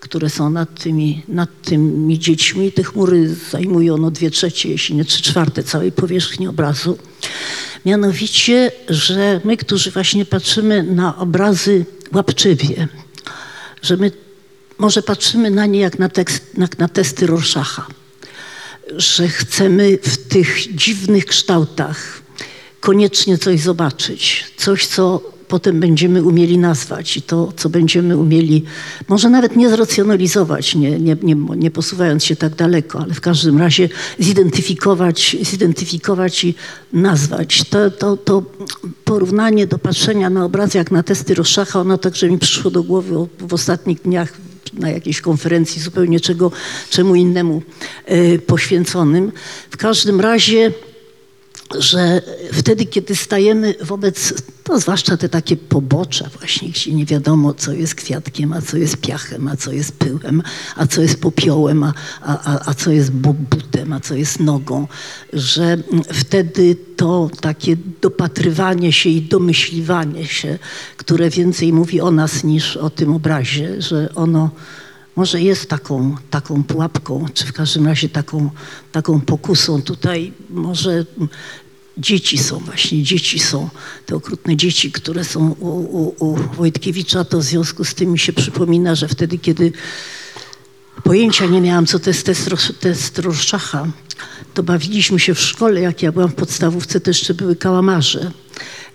które są nad tymi, nad tymi dziećmi. Te chmury zajmują no dwie trzecie, jeśli nie trzy czwarte całej powierzchni obrazu. Mianowicie, że my, którzy właśnie patrzymy na obrazy łapczywie, że my może patrzymy na nie jak na, tekst, jak na testy Rorschacha, że chcemy w tych dziwnych kształtach koniecznie coś zobaczyć, coś, co potem będziemy umieli nazwać i to, co będziemy umieli, może nawet nie zracjonalizować, nie, nie, nie, nie posuwając się tak daleko, ale w każdym razie zidentyfikować, zidentyfikować i nazwać. To, to, to porównanie do patrzenia na obrazy jak na testy Roszacha, ono także mi przyszło do głowy w ostatnich dniach na jakiejś konferencji zupełnie czego, czemu innemu e, poświęconym. W każdym razie że wtedy, kiedy stajemy wobec, to zwłaszcza te takie pobocza właśnie, gdzie nie wiadomo, co jest kwiatkiem, a co jest piachem, a co jest pyłem, a co jest popiołem, a, a, a, co jest bu- butem, a co jest nogą, że wtedy to takie dopatrywanie się i domyśliwanie się, które więcej mówi o nas niż o tym obrazie, że ono może jest taką, taką pułapką, czy w każdym razie taką, taką pokusą. Tutaj może dzieci są właśnie, dzieci są, te okrutne dzieci, które są u, u, u Wojtkiewicza, to w związku z tym mi się przypomina, że wtedy, kiedy pojęcia nie miałam, co to jest test, Ros- test Rorschacha, to bawiliśmy się w szkole, jak ja byłam w podstawówce, to jeszcze były kałamarze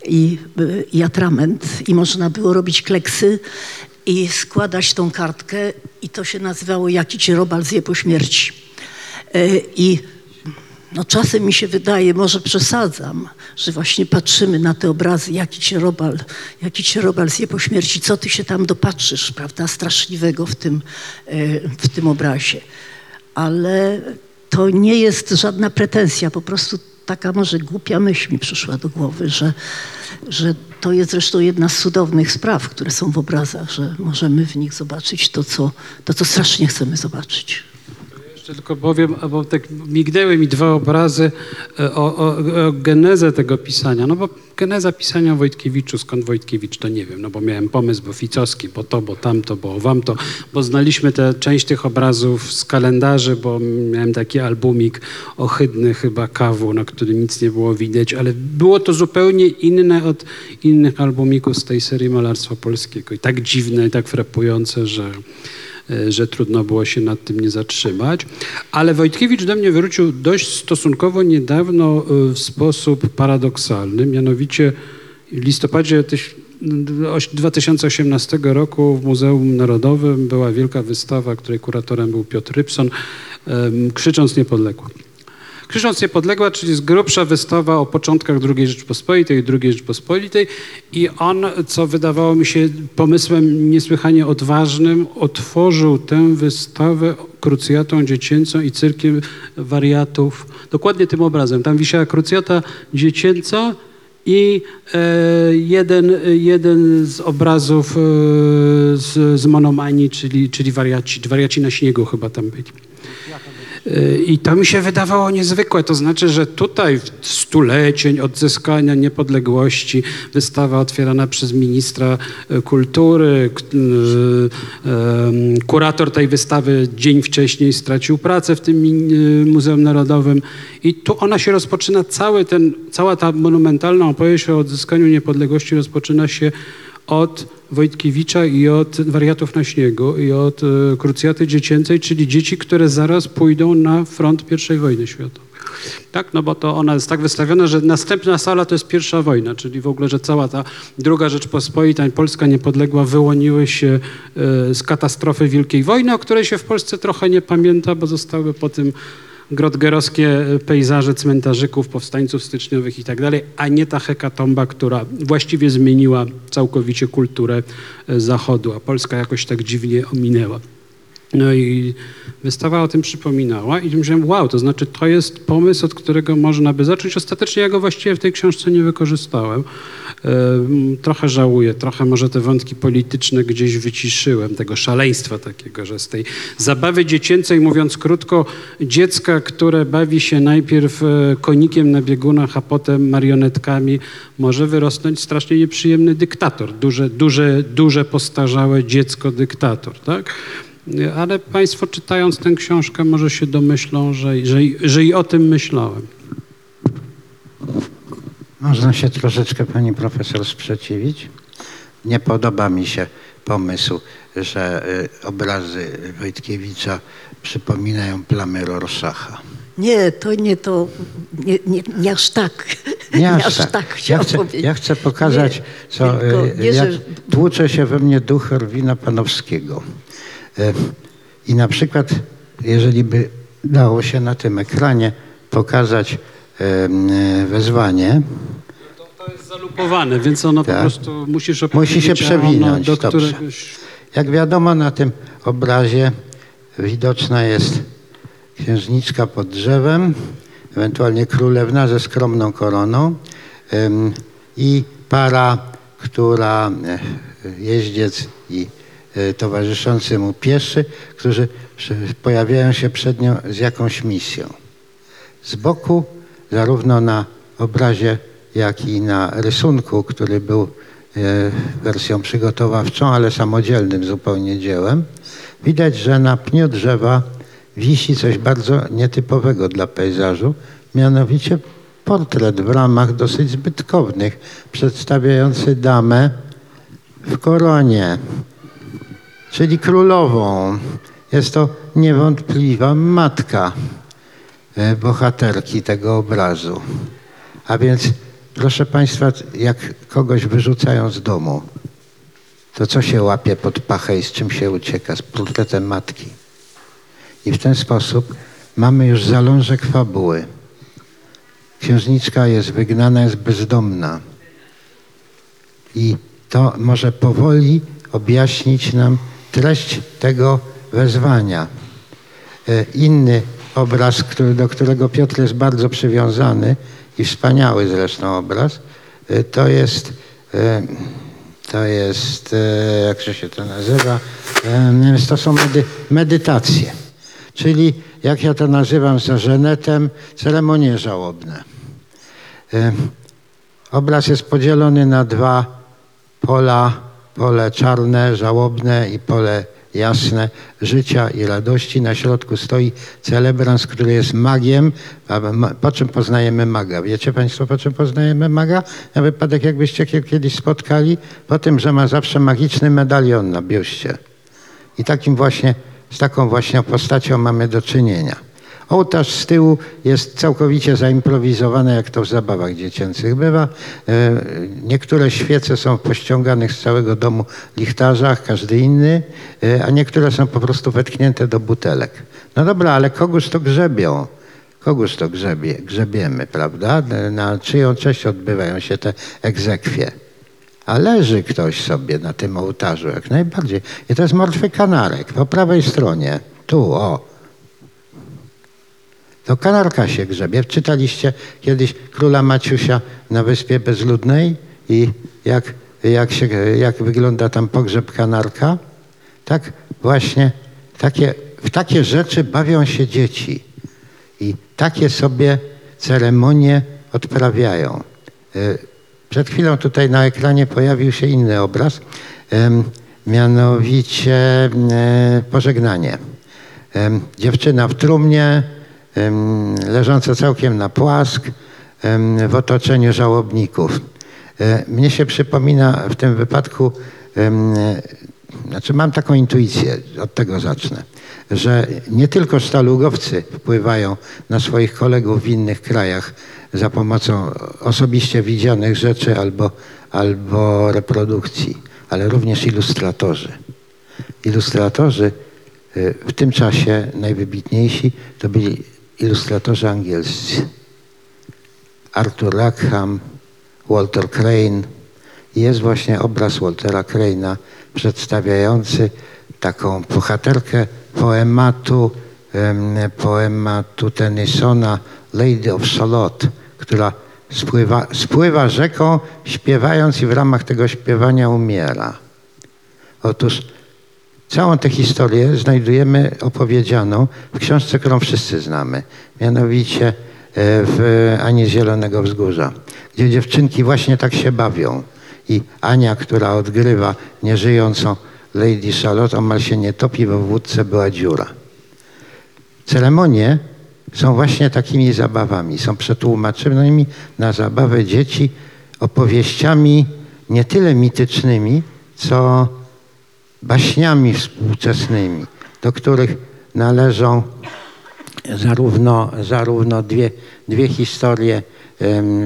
i, y, i atrament i można było robić kleksy i składać tą kartkę i to się nazywało Jaki cię robal zje po śmierci. Y, I no czasem mi się wydaje, może przesadzam, że właśnie patrzymy na te obrazy, jaki cię robal, jaki cię robal zje po śmierci, co ty się tam dopatrzysz, prawda, straszliwego w tym, e, w tym obrazie. Ale to nie jest żadna pretensja, po prostu taka może głupia myśl mi przyszła do głowy, że, że to jest zresztą jedna z cudownych spraw, które są w obrazach, że możemy w nich zobaczyć to, co, to, co strasznie chcemy zobaczyć. Jeszcze tylko powiem, bo tak mignęły mi dwa obrazy e, o, o, o genezę tego pisania. No bo geneza pisania o Wojtkiewiczu, skąd Wojtkiewicz, to nie wiem, no bo miałem pomysł, bo Ficowski, bo to, bo tamto, bo wamto, bo znaliśmy tę część tych obrazów z kalendarzy, bo miałem taki albumik ohydny chyba kawu, na którym nic nie było widać, ale było to zupełnie inne od innych albumików z tej serii malarstwa polskiego i tak dziwne i tak frapujące, że że trudno było się nad tym nie zatrzymać. Ale Wojtkiewicz do mnie wrócił dość stosunkowo niedawno e, w sposób paradoksalny, mianowicie w listopadzie tyś- 2018 roku w Muzeum Narodowym była wielka wystawa, której kuratorem był Piotr Rybson, Krzycząc Niepodległa. Krzycząc Niepodległa, czyli jest grubsza wystawa o początkach II Rzeczpospolitej, II Rzeczpospolitej i on, co wydawało mi się pomysłem niesłychanie odważnym, otworzył tę wystawę krucjatą dziecięcą i cyrkiem wariatów. Dokładnie tym obrazem. Tam wisiała krucjata dziecięca i e, jeden, jeden z obrazów e, z, z monomanii, czyli, czyli wariaci, wariaci na śniegu chyba tam byli. Y, I to mi się wydawało niezwykłe. To znaczy, że tutaj w stulecie odzyskania niepodległości wystawa otwierana przez ministra y, kultury, y, kurator tej wystawy dzień wcześniej stracił pracę w tym Muzeum Narodowym i tu ona się rozpoczyna, cały ten, cała ta monumentalna opowieść o odzyskaniu niepodległości rozpoczyna się od Wojtkiewicza i od wariatów na śniegu i od e, krucjaty dziecięcej, czyli dzieci, które zaraz pójdą na front I wojny światowej. Tak, no bo to ona jest tak wystawiona, że następna sala to jest pierwsza wojna, czyli w ogóle, że cała ta druga Rzeczpospolita i Polska niepodległa wyłoniły się e, z katastrofy Wielkiej Wojny, o której się w Polsce trochę nie pamięta, bo zostały po tym grotgerowskie pejzaże cmentarzyków, powstańców styczniowych i tak a nie ta hekatomba, która właściwie zmieniła całkowicie kulturę e, Zachodu, a Polska jakoś tak dziwnie ominęła. No i wystawa o tym przypominała i myślałem, wow, to znaczy to jest pomysł, od którego można by zacząć. Ostatecznie ja go właściwie w tej książce nie wykorzystałem. Em, Trochę żałuję, trochę może te wątki polityczne gdzieś wyciszyłem, tego szaleństwa takiego, że z tej zabawy dziecięcej, mówiąc krótko, dziecka, które bawi się najpierw e, konikiem na biegunach, a potem marionetkami, może wyrosnąć strasznie nieprzyjemny dyktator, duże, duże, duże postarzałe dziecko dyktator, tak? Ale Państwo czytając tę książkę może się domyślą, że, że, że i o tym myślałem. Można się troszeczkę pani profesor sprzeciwić. Nie podoba mi się pomysł, że y, obrazy Wojtkiewicza przypominają plamy Rorschacha. Nie, to nie to, nie, nie, nie aż tak. Nie aż, tak. tak ja, chcę, powiedzieć. ja chcę pokazać, Nie, co, tylko y, nie, jak że- tłucze się we mnie duch Erwina Panowskiego. Y, I na przykład, jeżeli by dało się na tym ekranie pokazać y, y, wezwanie, To, to jest zalupowane, więc ono Tak. po prostu musisz Musi się przewinąć, do któregoś... Jak wiadomo, na tym obrazie widoczna jest księżniczka pod drzewem, ewentualnie królewna ze skromną koroną i para, która e, jeździec i e, towarzyszący mu pieszy, którzy pojawiają się przed nią z jakąś misją. Z boku, zarówno na obrazie, jak i na rysunku, który był e, wersją przygotowawczą, ale samodzielnym zupełnie dziełem, widać, że na pniu drzewa wisi coś bardzo nietypowego dla pejzażu, mianowicie portret w ramach dosyć zbytkownych, przedstawiający damę w koronie, czyli królową. Jest to niewątpliwa matka e, bohaterki tego obrazu. A więc, proszę Państwa, jak kogoś wyrzucają z domu, to co się łapie pod pachę i z czym się ucieka? Z portretem matki. I w ten sposób mamy już zalążek fabuły. Księżniczka jest wygnana, jest bezdomna. I to może powoli objaśnić nam treść tego wezwania. E, Inny obraz, który, do którego Piotr jest bardzo przywiązany i wspaniały zresztą obraz, e, to jest, e, to jest, jakże się to nazywa, to są medy, medytacje. Czyli, jak ja to nazywam za żenetem, ceremonie żałobne. Obraz jest podzielony na dwa pola, pole czarne, żałobne i pole jasne życia i radości. Na środku stoi celebrans, który jest magiem. Po czym poznajemy maga? Wiecie Państwo, po czym poznajemy maga? Na wypadek, jakbyście kiedyś spotkali, po tym, że ma zawsze magiczny medalion na biuście. I takim właśnie, z taką właśnie postacią mamy do czynienia. Ołtarz z tyłu jest całkowicie zaimprowizowany, jak to w zabawach dziecięcych bywa. E, Niektóre świece są pościąganych z całego domu lichtarzach, każdy inny, e, a niektóre są po prostu wetknięte do butelek. No dobra, ale kogoś to grzebią? Kogoś to grzebie, grzebiemy, prawda? Na czyją cześć odbywają się te egzekwie? A leży ktoś sobie na tym ołtarzu, jak najbardziej. I to jest martwy kanarek po prawej stronie. Tu, o. To kanarka się grzebie. Czytaliście kiedyś Króla Maciusia na Wyspie Bezludnej i jak, jak, się, jak wygląda tam pogrzeb kanarka? Tak właśnie takie, w takie rzeczy bawią się dzieci. I takie sobie ceremonie odprawiają. E, Przed chwilą tutaj na ekranie pojawił się inny obraz, mianowicie e, pożegnanie. Dziewczyna w trumnie, em, leżąca całkiem na płask, w otoczeniu żałobników. E, Mnie się przypomina w tym wypadku, e, znaczy mam taką intuicję, od tego zacznę, że nie tylko sztalugowcy wpływają na swoich kolegów w innych krajach za pomocą osobiście widzianych rzeczy albo, albo reprodukcji, ale również ilustratorzy. Ilustratorzy y, w tym czasie najwybitniejsi to byli ilustratorzy angielscy. Arthur Rackham, Walter Crane. Jest właśnie obraz Waltera Crane'a przedstawiający taką bohaterkę poematu, em, poematu Tennysona Lady of Shalott, która spływa, spływa rzeką śpiewając i w ramach tego śpiewania umiera. Otóż Całą tę historię znajdujemy opowiedzianą w książce, którą wszyscy znamy, mianowicie e, w Ani Zielonego Wzgórza, gdzie dziewczynki właśnie tak się bawią. I Ania, która odgrywa nieżyjącą Lady Charlotte, omal się nie topi, bo w wódce była dziura. Ceremonie są właśnie takimi zabawami, są przetłumaczonymi na zabawę dzieci opowieściami nie tyle mitycznymi, co baśniami współczesnymi, do których należą zarówno, zarówno dwie, dwie historie,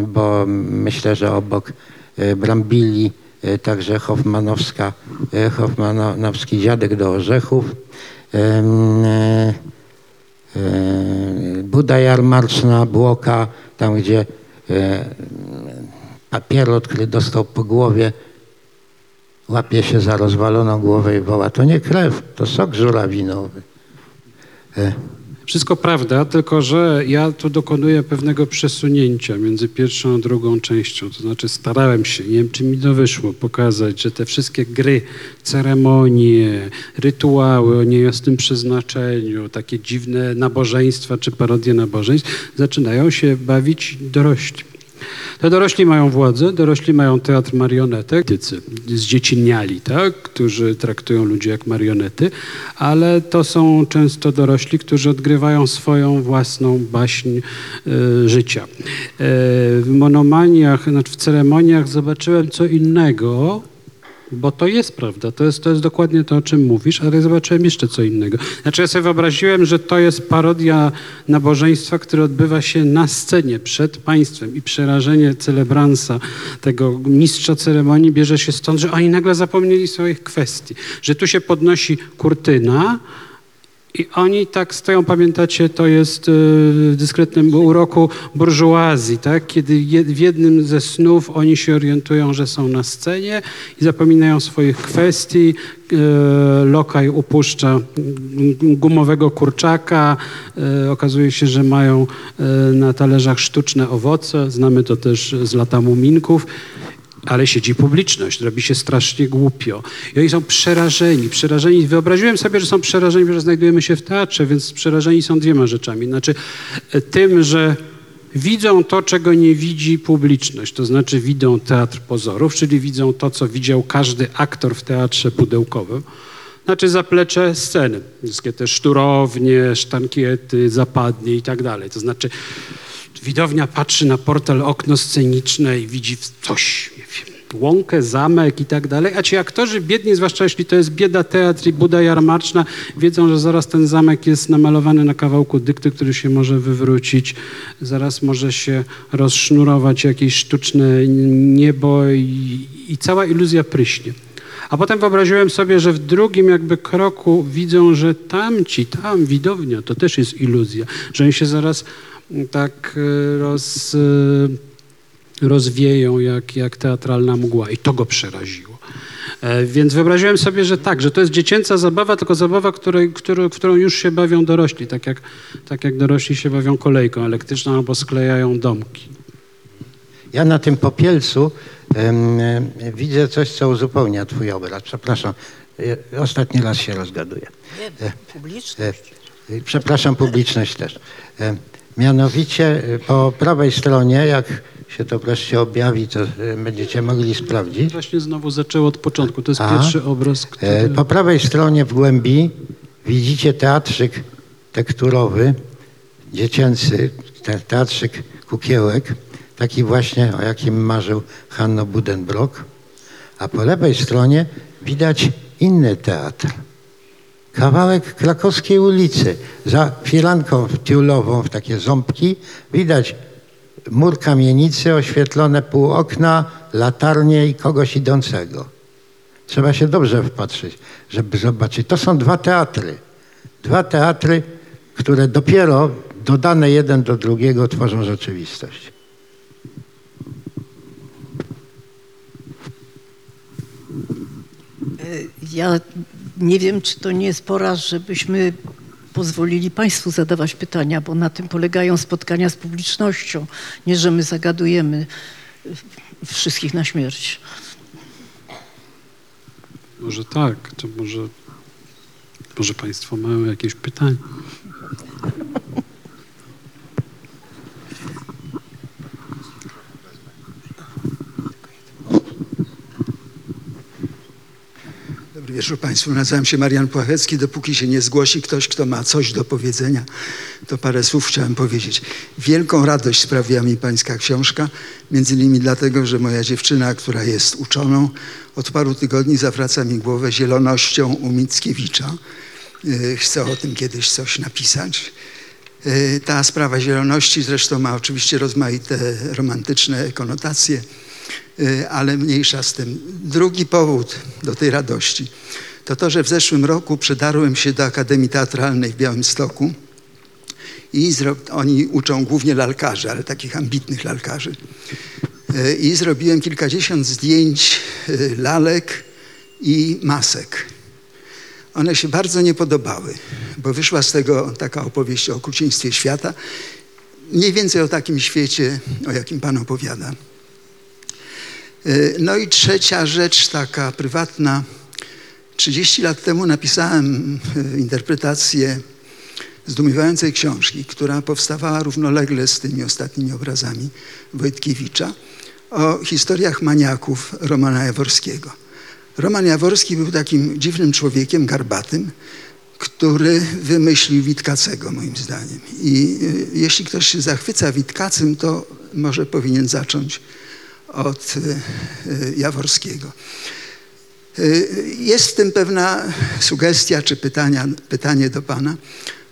bo myślę, że obok e, Brambili e, także Hoffmanowska, e, Hoffmanowski dziadek do orzechów, Buda Jarmarczna, Błoka, tam gdzie papierot, który dostał po głowie, łapie się za rozwaloną głowę i woła, to nie krew, to sok żurawinowy. E, Wszystko prawda, tylko że ja tu dokonuję pewnego przesunięcia między pierwszą a drugą częścią. To znaczy starałem się, nie wiem czy mi to wyszło, pokazać, że te wszystkie gry, ceremonie, rytuały o niejasnym przeznaczeniu, takie dziwne nabożeństwa czy parodie nabożeństw zaczynają się bawić dorośli. Te dorośli mają władzę, dorośli mają teatr marionetek, tycy zdzieciniali, tak, którzy traktują ludzi jak marionety, ale to są często dorośli, którzy odgrywają swoją własną baśń e, życia. E, w monomaniach, znaczy w ceremoniach zobaczyłem co innego, bo to jest prawda, to jest, to jest dokładnie to, o czym mówisz, ale zobaczyłem jeszcze co innego. Znaczy ja sobie wyobraziłem, że to jest parodia nabożeństwa, które odbywa się na scenie przed państwem i przerażenie celebransa, tego mistrza ceremonii bierze się stąd, że oni nagle zapomnieli swoich kwestii, że tu się podnosi kurtyna, i oni tak stoją, pamiętacie, to jest y, w dyskretnym uroku burżuazji, tak? kiedy w jednym ze snów oni się orientują, że są na scenie i zapominają swoich kwestii. Y, lokaj upuszcza gumowego kurczaka. Y, okazuje się, że mają na talerzach sztuczne owoce. Znamy to też z lata muminków. Ale siedzi publiczność, robi się strasznie głupio. I oni są przerażeni, przerażeni. Wyobraziłem sobie, że są przerażeni, że znajdujemy się w teatrze, więc przerażeni są dwiema rzeczami. Znaczy e, tym, że widzą to, czego nie widzi publiczność. To znaczy widzą teatr pozorów, czyli widzą to, co widział każdy aktor w teatrze pudełkowym. Znaczy zaplecze sceny. Wszystkie te szturownie, sztankiety, zapadnie i tak dalej. To znaczy widownia patrzy na portal okno sceniczne i widzi coś, łąkę, zamek i tak dalej, a ci aktorzy biedni, zwłaszcza jeśli to jest bieda teatr i buda jarmarczna, wiedzą, że zaraz ten zamek jest namalowany na kawałku dykty, który się może wywrócić, zaraz może się rozsznurować jakieś sztuczne niebo i, i cała iluzja pryśnie. A potem wyobraziłem sobie, że w drugim jakby kroku widzą, że tamci, tam widownia, to też jest iluzja, że oni się zaraz tak e, roz, e, rozwieją jak, jak teatralna mgła i to go przeraziło. E, Więc wyobraziłem sobie, że tak, że to jest dziecięca zabawa, tylko zabawa, której, którą, którą już się bawią dorośli, tak jak, tak jak dorośli się bawią kolejką elektryczną albo sklejają domki. Ja na tym popielcu em, widzę coś, co uzupełnia twój obraz. Przepraszam, e, ostatni raz się rozgaduję. Nie, publiczność. E, Przepraszam publiczność też. E, Mianowicie po prawej stronie, jak się to wreszcie objawi, to y, będziecie mogli sprawdzić. Właśnie znowu zaczęło od początku. To jest pierwszy obraz, który... E, Po prawej stronie w głębi widzicie teatrzyk tekturowy, dziecięcy te, teatrzyk kukiełek, taki właśnie, o jakim marzył Hanno Budenbrock. A po lewej stronie widać inny teatr. Kawałek krakowskiej ulicy. Za firanką tiulową w takie ząbki widać mur kamienicy, oświetlone pół okna, latarnie i kogoś idącego. Trzeba się dobrze wpatrzyć, żeby zobaczyć. To są dwa teatry. Dwa teatry, które dopiero dodane jeden do drugiego tworzą rzeczywistość. Ja nie wiem, czy to nie jest pora, żebyśmy pozwolili Państwu zadawać pytania, bo na tym polegają spotkania z publicznością. Nie, że my zagadujemy wszystkich na śmierć. Może tak, to może, może Państwo mają jakieś pytania. Wieczór Państwu. Nazywam się Marian Płachecki. Dopóki się nie zgłosi ktoś, kto ma coś do powiedzenia, to parę słów chciałem powiedzieć. Wielką radość sprawia mi Pańska książka, między innymi dlatego, że moja dziewczyna, która jest uczoną, od paru tygodni zawraca mi głowę zielonością u Mickiewicza. Yy, Chcę o tym kiedyś coś napisać. Yy, Ta sprawa zieloności zresztą ma oczywiście rozmaite romantyczne konotacje. Y, ale mniejsza z tym. Drugi powód do tej radości to to, że w zeszłym roku przedarłem się do Akademii Teatralnej w Białymstoku i oni uczą głównie lalkarzy, ale takich ambitnych lalkarzy. Y, I zrobiłem kilkadziesiąt zdjęć y, lalek i masek. One się bardzo nie podobały, bo wyszła z tego taka opowieść o okrucieństwie świata, mniej więcej o takim świecie, o jakim Pan opowiada. No i trzecia rzecz, taka prywatna. 30 lat temu napisałem e, interpretację zdumiewającej książki, która powstawała równolegle z tymi ostatnimi obrazami Wojtkiewicza o historiach maniaków Romana Jaworskiego. Roman Jaworski był takim dziwnym człowiekiem, garbatym, który wymyślił Witkacego, moim zdaniem. I e, jeśli ktoś się zachwyca Witkacym, to może powinien zacząć od e, Jaworskiego. E, Jest w tym pewna sugestia czy pytania, pytanie do Pana,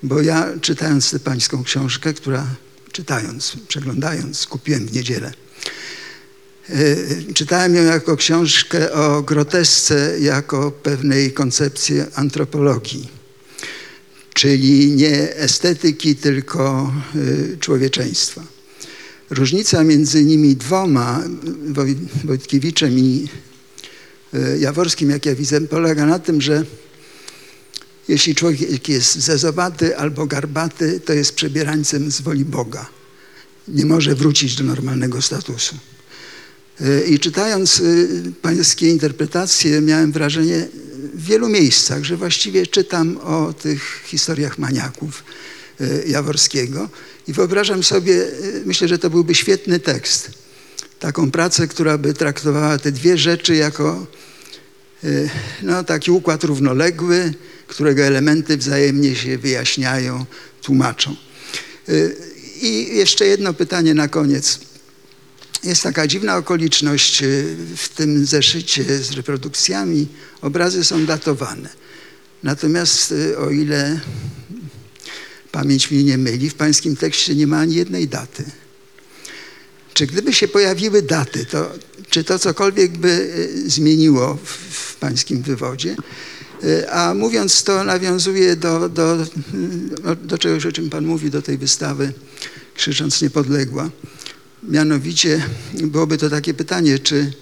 bo ja czytając tę Pańską książkę, która czytając, przeglądając, kupiłem w niedzielę. E, Czytałem ją jako książkę o grotesce, jako pewnej koncepcji antropologii, czyli nie estetyki, tylko człowieczeństwa. Różnica między nimi dwoma, Woj, Wojtkiewiczem i e, Jaworskim, jak ja widzę, polega na tym, że jeśli człowiek jest zezowaty albo garbaty, to jest przebierańcem z woli Boga. Nie może wrócić do normalnego statusu. E, I czytając e, pańskie interpretacje, miałem wrażenie w wielu miejscach, że właściwie czytam o tych historiach maniaków Jaworskiego. I wyobrażam sobie, y, myślę, że to byłby świetny tekst. Taką pracę, która by traktowała te dwie rzeczy jako y, no, taki układ równoległy, którego elementy wzajemnie się wyjaśniają, tłumaczą. Y, I jeszcze jedno pytanie na koniec. Jest taka dziwna okoliczność w tym zeszycie z reprodukcjami. Obrazy są datowane. Natomiast o ile pamięć mnie nie myli, w pańskim tekście nie ma ani jednej daty. Czy gdyby się pojawiły daty, to czy to cokolwiek by y, zmieniło w, w pańskim wywodzie? Y, A mówiąc to, nawiązuje do, do, y, do czegoś, o czym Pan mówi, do tej wystawy Krzycząc Niepodległa. Mianowicie byłoby to takie pytanie, czy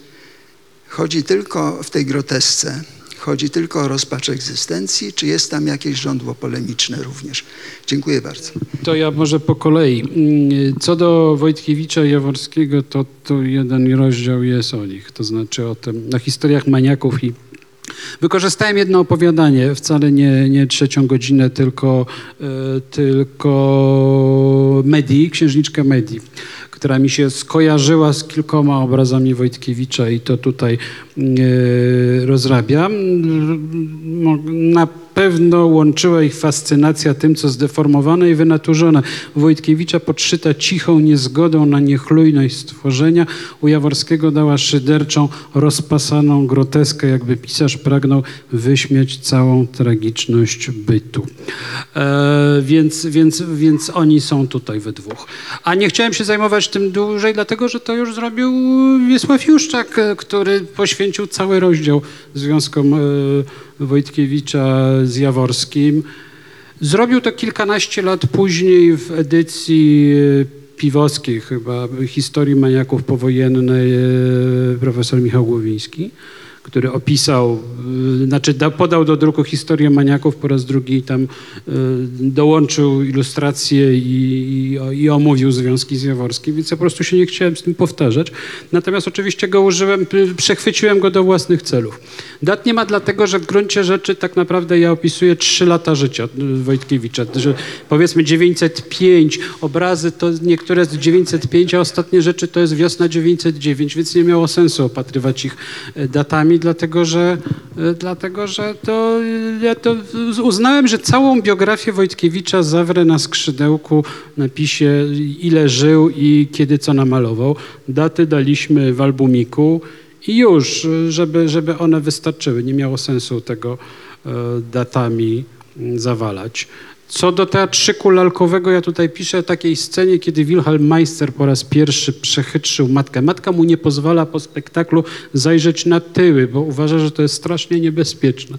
chodzi tylko w tej grotesce Chodzi tylko o rozpacz egzystencji, czy jest tam jakieś żądło polemiczne również? Dziękuję bardzo. To ja może po kolei. Mm, Co do Wojtkiewicza i Jaworskiego, to, to jeden rozdział jest o nich, to znaczy o tym, na historiach maniaków i Wykorzystałem jedno opowiadanie, wcale nie, nie trzecią godzinę, tylko, e, tylko Medii, księżniczkę Medii, która mi się skojarzyła z kilkoma obrazami Wojtkiewicza i to tutaj e, rozrabiam. Na pewno łączyła ich fascynacja tym, co zdeformowane i wynaturzone. Wojtkiewicza podszyta cichą niezgodą na niechlujność stworzenia, u Jaworskiego dała szyderczą, rozpasaną groteskę, jakby pisarz pragnął wyśmiać całą tragiczność bytu. E, więc, więc, więc oni są tutaj we dwóch. A nie chciałem się zajmować tym dłużej, dlatego że to już zrobił Wiesław Juszczak, e, który poświęcił cały rozdział związkom e, Wojtkiewicza z Jaworskim. Zrobił to kilkanaście lat później w edycji e, Piwowskiej chyba, historii maniaków powojennej e, profesor Michał Głowiński, który opisał, y, znaczy da, podał do druku historię maniaków po raz drugi i tam y, dołączył ilustracje i, i, i omówił związki z Jaworskim, więc ja po prostu się nie chciałem z tym powtarzać. Natomiast oczywiście go użyłem, y, przechwyciłem go do własnych celów. Dat nie ma dlatego, że w gruncie rzeczy tak naprawdę ja opisuję trzy lata życia Wojtkiewicza, że powiedzmy 905, obrazy to niektóre z 905, a ostatnie rzeczy to jest wiosna 909, więc nie miało sensu opatrywać ich e, dlatego że, e, dlatego, że to, ja to uznałem, że całą biografię Wojtkiewicza zawrę na skrzydełku napisie ile żył i kiedy co namalował. Daty daliśmy w albumiku i już, żeby, żeby one wystarczyły. Nie miało sensu tego e, datami mm, zawalać. Co do teatrzyku lalkowego, ja tutaj piszę o takiej scenie, kiedy Wilhelm Meister po raz pierwszy przechytrzył matkę. Matka mu nie pozwala po spektaklu zajrzeć na tyły, bo uważa, że to jest strasznie niebezpieczne.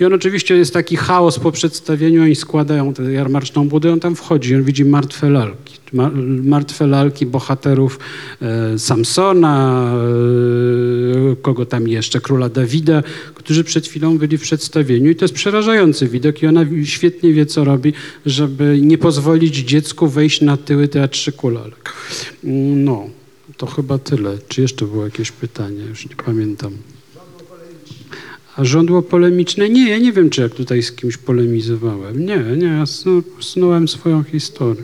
I on oczywiście jest taki chaos po przedstawieniu, oni składają tę jarmarczną budę, on tam wchodzi, on widzi martwe lalki. Ma, martwe lalki bohaterów e, Samsona, e, kogo tam jeszcze, króla Dawida, którzy przed chwilą byli w przedstawieniu. I to jest przerażający widok i ona świetnie wie, co robi, żeby nie pozwolić dziecku wejść na tyły teatrzyku lalek. Mm, No, to chyba tyle. Czy jeszcze było jakieś pytanie? Już nie pamiętam. A żądło polemiczne? Nie, ja nie wiem, czy jak tutaj z kimś polemizowałem. Nie, nie, ja snu, snułem swoją historię.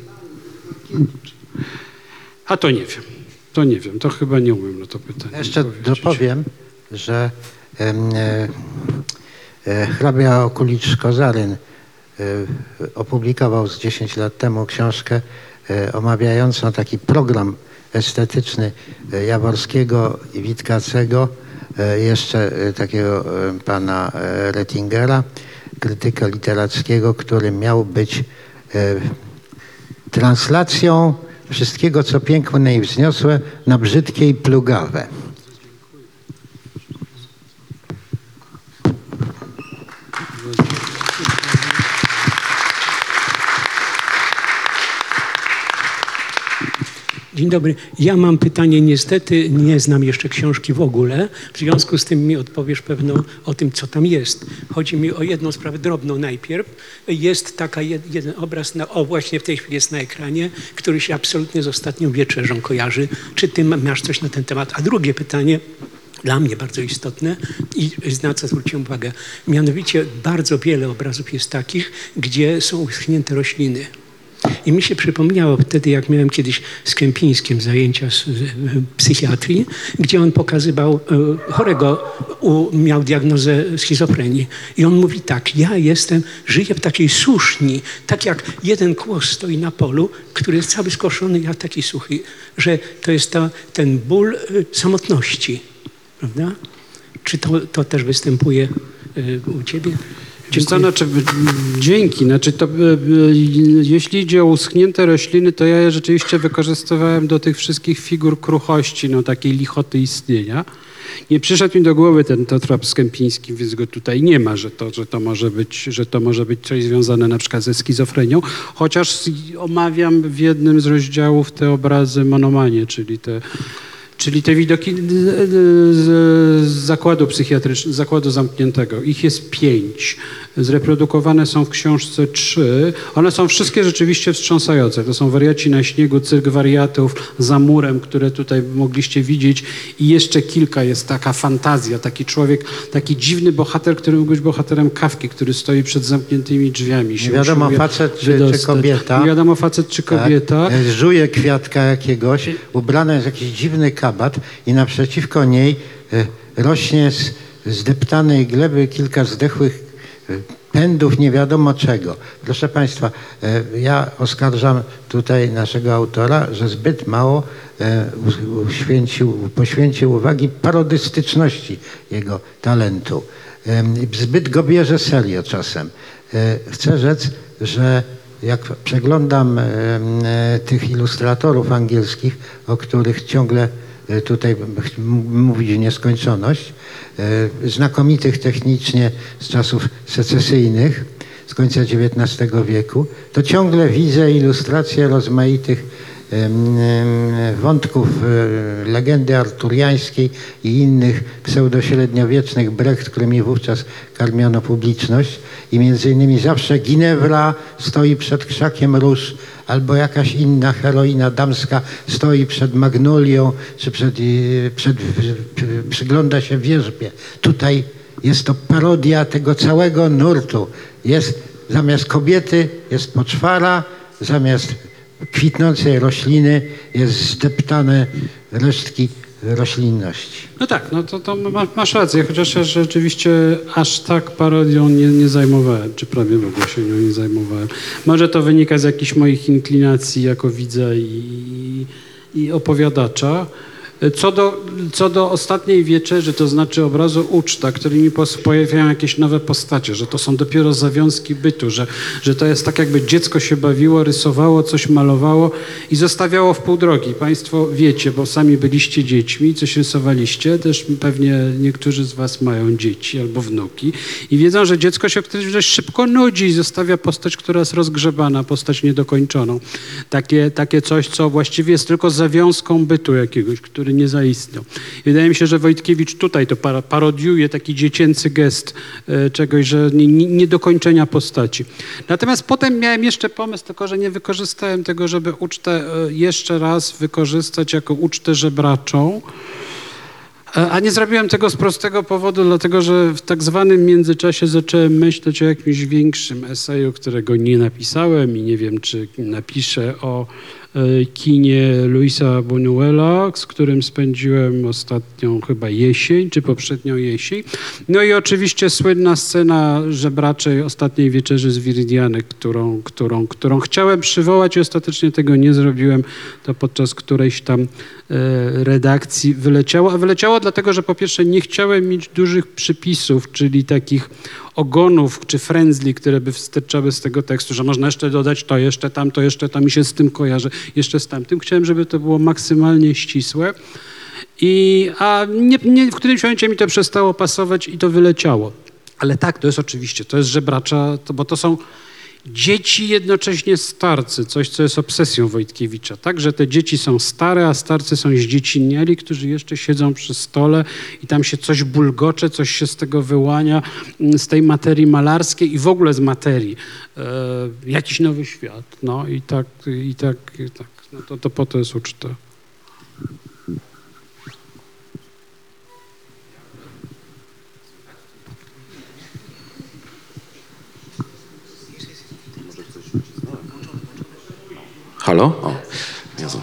A to nie wiem. To nie wiem, to chyba nie umiem na to pytanie Jeszcze odpowiedzieć. dopowiem, że e, e, hrabia Okulicz-Kozaryn e, opublikował z 10 lat temu książkę omawiającą taki program estetyczny Jaworskiego i Witkacego, jeszcze e, takiego e, pana e, Rettingera, krytyka literackiego, który miał być e, translacją wszystkiego, co piękne i wzniosłe, na brzydkie i plugawe. Dzień dobry. Ja mam pytanie. Niestety nie znam jeszcze książki w ogóle. W związku z tym mi odpowiesz pewno o tym, co tam jest. Chodzi mi o jedną sprawę drobną najpierw. Jest taka jed, jeden obraz, na, o właśnie w tej chwili jest na ekranie, który się absolutnie z ostatnią wieczerzą kojarzy. Czy ty ma- masz coś na ten temat? A drugie pytanie, dla mnie bardzo istotne i na co zwróciłem uwagę. Mianowicie bardzo wiele obrazów jest takich, gdzie są uschnięte rośliny. I mi się przypomniało wtedy, jak miałem kiedyś z Kępińskim zajęcia z psychiatrii, gdzie on pokazywał e, chorego, miał diagnozę schizofrenii. I on mówi tak, ja jestem, żyję w takiej suszni, tak jak jeden kłos stoi na polu, który jest cały skoszony, ja taki suchy, że to jest ta, ten ból e, samotności, prawda? Czy to, to też występuje e, u ciebie? Wiesz co, znaczy, dzięki. Znaczy to, e, e, jeśli idzie o uschnięte rośliny, to ja je rzeczywiście wykorzystywałem do tych wszystkich figur kruchości, no takiej lichoty istnienia. Nie przyszedł mi do głowy ten Totrap z Kępińskim, więc go tutaj nie ma, że to, że to, może, być, że to może być coś związane na przykład ze schizofrenią, chociaż omawiam w jednym z rozdziałów te obrazy monomanie, czyli te Czyli te widoki z, z- z zakładu psychiatrycznego, zakładu zamkniętego. Ich jest pięć. Zreprodukowane są w książce trzy. One są wszystkie rzeczywiście wstrząsające. To są wariaci na śniegu, cyrk wariatów, za murem, które tutaj mogliście widzieć. I jeszcze kilka jest taka fantazja, taki człowiek, taki dziwny bohater, który mógł być bohaterem kawki, który stoi przed zamkniętymi drzwiami. się Nie wiadomo, facet czy- czy kobieta. Nie wiadomo, facet czy kobieta. Tak, żuje kwiatka jakiegoś, ubrana jest w jakiś dziwny kabat i naprzeciwko niej e, rośnie z zdeptanej gleby kilka zdechłych pędów nie wiadomo czego. Proszę Państwa, e, ja oskarżam tutaj naszego autora, że zbyt mało e, uświęcił, poświęcił uwagi parodystyczności jego talentu. Zbyt go bierze serio czasem. E, Chcę rzec, że jak przeglądam tych ilustratorów angielskich, o których ciągle tutaj ch- m- mówić nieskończoność, e, znakomitych technicznie z czasów secesyjnych, z końca XIX wieku, to ciągle widzę ilustracje rozmaitych wątków e, legendy arturiańskiej i innych pseudośredniowiecznych Brecht, którymi wówczas karmiono publiczność i między innymi zawsze Ginewra stoi przed krzakiem róż albo jakaś inna heroina damska stoi przed magnolią czy przed, e, przed, przy- przygląda się wierzbie. Tutaj jest to parodia tego całego nurtu. Jest zamiast kobiety jest poczwara, zamiast kwitnącej rośliny jest zdeptane resztki roślinności. No tak, no to, to ma- masz rację, chociaż ja rzeczywiście aż tak parodią nie, nie zajmowałem, czy prawie w ogóle się nią nie zajmowałem. Może to wynika z jakichś moich inklinacji jako widza i, i opowiadacza. Co do, co do ostatniej wieczerzy, to znaczy obrazu uczta, którymi pojawiają jakieś nowe postacie, że to są dopiero zawiązki bytu, że, że to jest tak jakby dziecko się bawiło, rysowało, coś malowało i zostawiało w pół drogi. Państwo wiecie, bo sami byliście dziećmi, coś rysowaliście, też pewnie niektórzy z was mają dzieci albo wnuki i wiedzą, że dziecko się dość szybko nudzi i zostawia postać, która jest rozgrzebana, postać niedokończoną. Takie, takie coś, co właściwie jest tylko zawiązką bytu jakiegoś, który nie zaistniał. Wydaje mi się, że Wojtkiewicz tutaj to parodiuje taki dziecięcy gest e, czegoś, że nie, nie, niedokończenia postaci. Natomiast potem miałem jeszcze pomysł, tylko że nie wykorzystałem tego, żeby ucztę e, jeszcze raz wykorzystać jako ucztę żebraczą. E, A nie zrobiłem tego z prostego powodu, dlatego że w tak zwanym międzyczasie zacząłem myśleć o jakimś większym eseju, którego nie napisałem i nie wiem, czy napiszę o kinie Luisa Buñuela, z którym spędziłem ostatnią chyba jesień, czy poprzednią jesień. No i oczywiście słynna scena żebraczej ostatniej wieczerzy z Viridianek, którą, którą, którą chciałem przywołać i ostatecznie tego nie zrobiłem, to podczas którejś tam e, redakcji wyleciało. A wyleciało dlatego, że po pierwsze nie chciałem mieć dużych przypisów, czyli takich ogonów czy frędzli, które by wsteczały z tego tekstu, że można jeszcze dodać to, jeszcze tam, to jeszcze tam mi się z tym kojarzy, jeszcze z tamtym. Chciałem, żeby to było maksymalnie ścisłe. I, a nie, nie, w którymś momencie mi to przestało pasować i to wyleciało. Ale tak, to jest oczywiście, to jest żebracza, to, bo to są dzieci jednocześnie starcy, coś, co jest obsesją Wojtkiewicza. Tak, że te dzieci są stare, a starcy są zdzieciniali, którzy jeszcze siedzą przy stole i tam się coś bulgocze, coś się z tego wyłania, mm, z tej materii malarskiej i w ogóle z materii. E, jakiś nowy świat. No i tak, i tak, i tak. No to, to po to jest uczta. Halo? O, Jezu.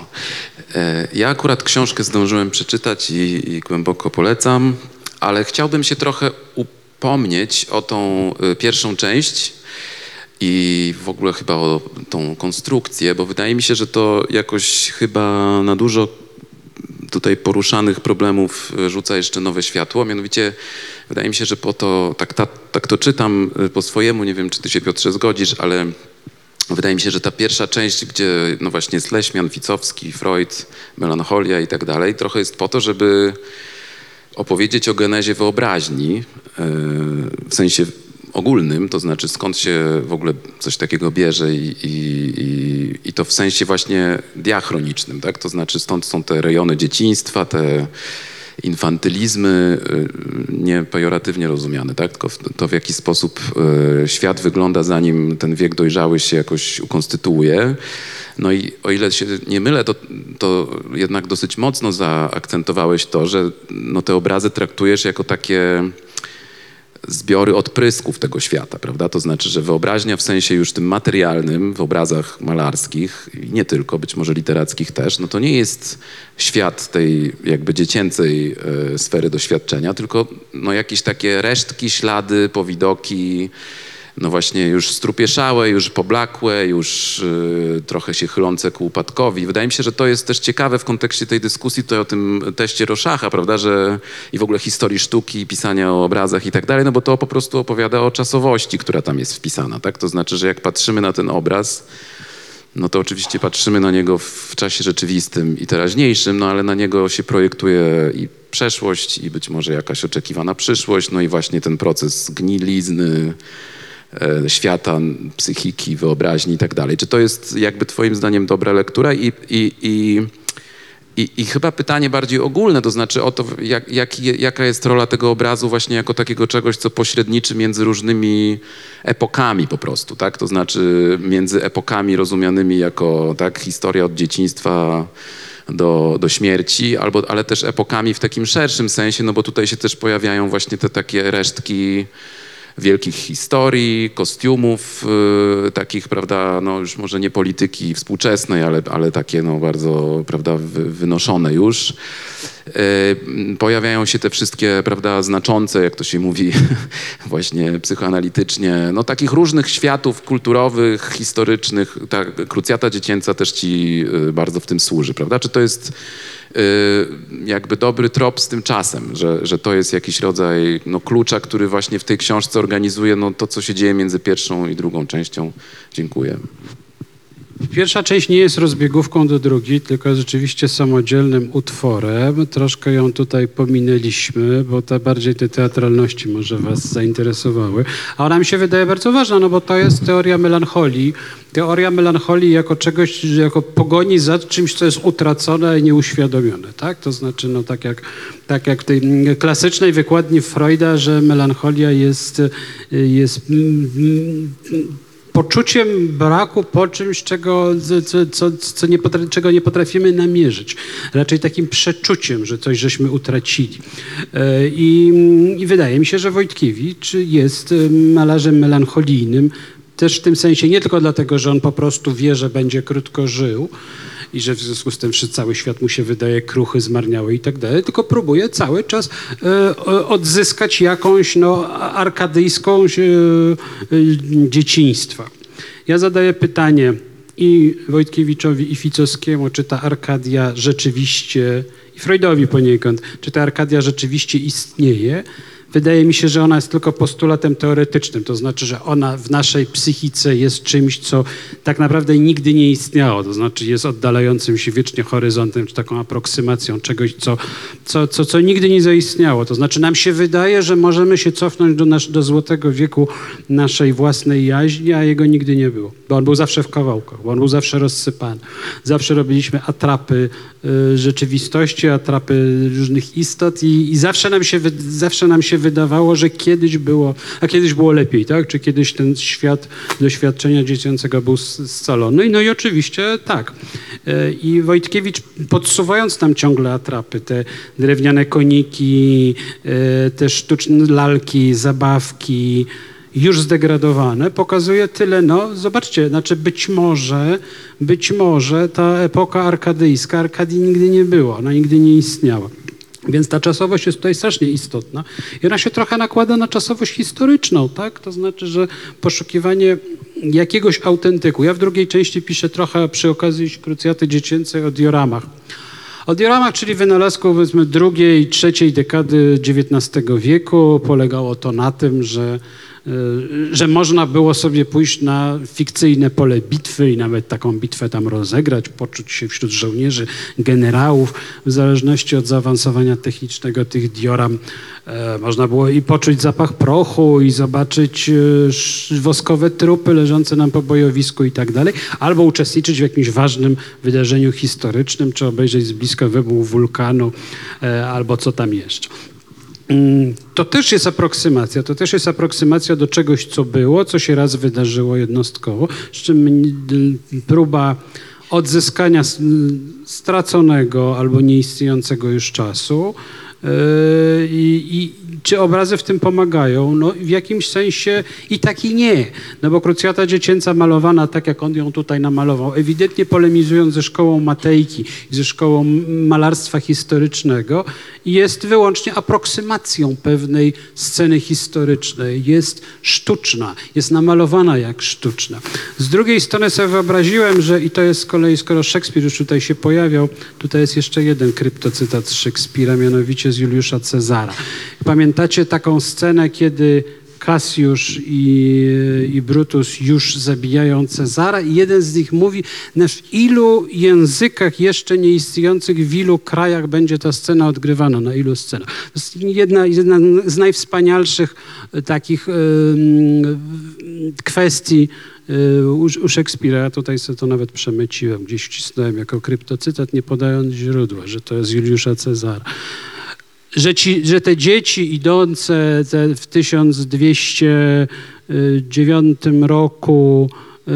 E, Ja akurat książkę zdążyłem przeczytać i, i głęboko polecam, ale chciałbym się trochę upomnieć o tą e, pierwszą część i w ogóle chyba o tą konstrukcję, bo wydaje mi się, że to jakoś chyba na dużo tutaj poruszanych problemów e, rzuca jeszcze nowe światło. Mianowicie wydaje mi się, że po to, tak, ta, tak to czytam po swojemu, nie wiem czy ty się Piotrze zgodzisz, ale wydaje mi się, że ta pierwsza część, gdzie no właśnie jest Leśmian, Ficowski, Freud, melancholia i tak dalej, trochę jest po to, żeby opowiedzieć o genezie wyobraźni e, w sensie ogólnym, to znaczy skąd się w ogóle coś takiego bierze i, i, i, i to w sensie właśnie diachronicznym, tak? To znaczy stąd są te rejony dzieciństwa, te infantylizmy, y, nie pejoratywnie rozumiane, tak? tylko to w jaki sposób y, świat wygląda, zanim ten wiek dojrzały się jakoś ukonstytuuje. No i o ile się nie mylę, to, to jednak dosyć mocno zaakcentowałeś to, że no, te obrazy traktujesz jako takie zbiory odprysków tego świata, prawda? To znaczy, że wyobraźnia w sensie już tym materialnym, w obrazach malarskich i nie tylko, być może literackich też, no to nie jest świat tej jakby dziecięcej e, sfery doświadczenia, tylko no jakieś takie resztki, ślady, powidoki, no właśnie już strupieszałe, już poblakłe, już y, trochę się chylące ku upadkowi. Wydaje mi się, że to jest też ciekawe w kontekście tej dyskusji tutaj o tym teście Roszacha, prawda, że i w ogóle historii sztuki, pisania o obrazach i tak dalej, no bo to po prostu opowiada o czasowości, która tam jest wpisana, tak? To znaczy, że jak patrzymy na ten obraz, no to oczywiście patrzymy na niego w czasie rzeczywistym i teraźniejszym, no ale na niego się projektuje i przeszłość i być może jakaś oczekiwana przyszłość, no i właśnie ten proces gnilizny, świata, psychiki, wyobraźni i tak dalej. Czy to jest jakby twoim zdaniem dobra lektura i, i, i, i, i chyba pytanie bardziej ogólne, to znaczy o to, jak, jak, jaka jest rola tego obrazu właśnie jako takiego czegoś, co pośredniczy między różnymi epokami po prostu, tak? To znaczy między epokami rozumianymi jako tak, historia od dzieciństwa do, do śmierci, albo, ale też epokami w takim szerszym sensie, no bo tutaj się też pojawiają właśnie te takie resztki wielkich historii, kostiumów, y, takich, prawda, no już może nie polityki współczesnej, ale, ale takie no bardzo, prawda, wy, wynoszone już. Y, pojawiają się te wszystkie, prawda, znaczące, jak to się mówi właśnie psychoanalitycznie, no takich różnych światów kulturowych, historycznych. Ta krucjata dziecięca też ci y, bardzo w tym służy, prawda? Czy to jest y, jakby dobry trop z tym czasem, że, że to jest jakiś rodzaj no, klucza, który właśnie w tej książce organizuje no, to, co się dzieje między pierwszą i drugą częścią. Dziękuję. Pierwsza część nie jest rozbiegówką do drugiej, tylko jest rzeczywiście samodzielnym utworem. Troszkę ją tutaj pominęliśmy, bo te bardziej te teatralności może was zainteresowały. A ona mi się wydaje bardzo ważna, no bo to jest teoria melancholii. Teoria melancholii jako czegoś, jako pogoni za czymś, co jest utracone i nieuświadomione, tak? To znaczy, no tak jak, tak jak w tej klasycznej wykładni Freuda, że melancholia jest, jest poczuciem braku po czymś, czego, co, co, co nie potra- czego nie potrafimy namierzyć. Raczej takim przeczuciem, że coś żeśmy utracili. E, I, I wydaje mi się, że Wojtkiewicz jest e, malarzem melancholijnym, też w tym sensie nie tylko dlatego, że on po prostu wie, że będzie krótko żył, i że w związku z tym że cały świat mu się wydaje kruchy, zmarniały i tak dalej, tylko próbuje cały czas e, odzyskać jakąś no, arkadyjską e, e, dzieciństwa. Ja zadaję pytanie i Wojtkiewiczowi, i Ficowskiemu, czy ta Arkadia rzeczywiście, i Freudowi poniekąd, czy ta Arkadia rzeczywiście istnieje, Wydaje mi się, że ona jest tylko postulatem teoretycznym, to znaczy, że ona w naszej psychice jest czymś, co tak naprawdę nigdy nie istniało, to znaczy jest oddalającym się wiecznie horyzontem, czy taką aproksymacją czegoś, co, co, co, co nigdy nie zaistniało. To znaczy nam się wydaje, że możemy się cofnąć do, nasz, do złotego wieku naszej własnej jaźni, a jego nigdy nie było, bo on był zawsze w kawałkach, bo on był zawsze rozsypany. Zawsze robiliśmy atrapy y, rzeczywistości, atrapy różnych istot i, i zawsze nam się, zawsze nam się wydawało, że kiedyś było, a kiedyś było lepiej, tak? Czy kiedyś ten świat doświadczenia dziecięcego był scalony? No i oczywiście tak. I Wojtkiewicz podsuwając nam ciągle atrapy, te drewniane koniki, te sztuczne lalki, zabawki, już zdegradowane, pokazuje tyle, no zobaczcie, znaczy być może, być może ta epoka arkadyjska, Arkadii nigdy nie było, ona nigdy nie istniała. Więc ta czasowość jest tutaj strasznie istotna. I ona się trochę nakłada na czasowość historyczną, tak? To znaczy, że poszukiwanie jakiegoś autentyku. Ja w drugiej części piszę trochę przy okazji krucjaty dziecięcej o dioramach. O dioramach, czyli wynalazku powiedzmy drugiej, trzeciej dekady XIX wieku. Polegało to na tym, że że można było sobie pójść na fikcyjne pole bitwy i nawet taką bitwę tam rozegrać, poczuć się wśród żołnierzy, generałów, w zależności od zaawansowania technicznego tych dioram. e, Można było i poczuć zapach prochu, i zobaczyć e, woskowe trupy leżące nam po bojowisku i tak dalej, albo uczestniczyć w jakimś ważnym wydarzeniu historycznym, czy obejrzeć z bliska wybuch wulkanu, e, albo co tam jeszcze. To też jest aproksymacja. To też jest aproksymacja do czegoś, co było, co się raz wydarzyło jednostkowo, z czym próba odzyskania straconego albo nieistniejącego już czasu. Yy, I, I czy obrazy w tym pomagają? No w jakimś sensie i tak i nie. No bo krucjata dziecięca malowana tak, jak on ją tutaj namalował, ewidentnie polemizując ze szkołą Matejki i ze szkołą malarstwa historycznego, jest wyłącznie aproksymacją pewnej sceny historycznej. Jest sztuczna, jest namalowana jak sztuczna. Z drugiej strony sobie wyobraziłem, że i to jest z kolei, skoro Szekspir już tutaj się pojawiał, tutaj jest jeszcze jeden kryptocytat z Szekspira, mianowicie z Juliusza Cezara. Pamiętacie taką scenę, kiedy Cassiusz i, i Brutus już zabijają Cezara i jeden z nich mówi, "No w ilu językach jeszcze nieistniejących, w ilu krajach będzie ta scena odgrywana, na ilu scenach. Jedna, jedna z najwspanialszych e, takich kwestii u, u Szekspira. Ja tutaj sobie to nawet przemyciłem, gdzieś wcisnąłem jako kryptocytat, nie podając źródła, że to jest Juliusza Cezara że, ci, że te dzieci idące te w 1209 roku yy,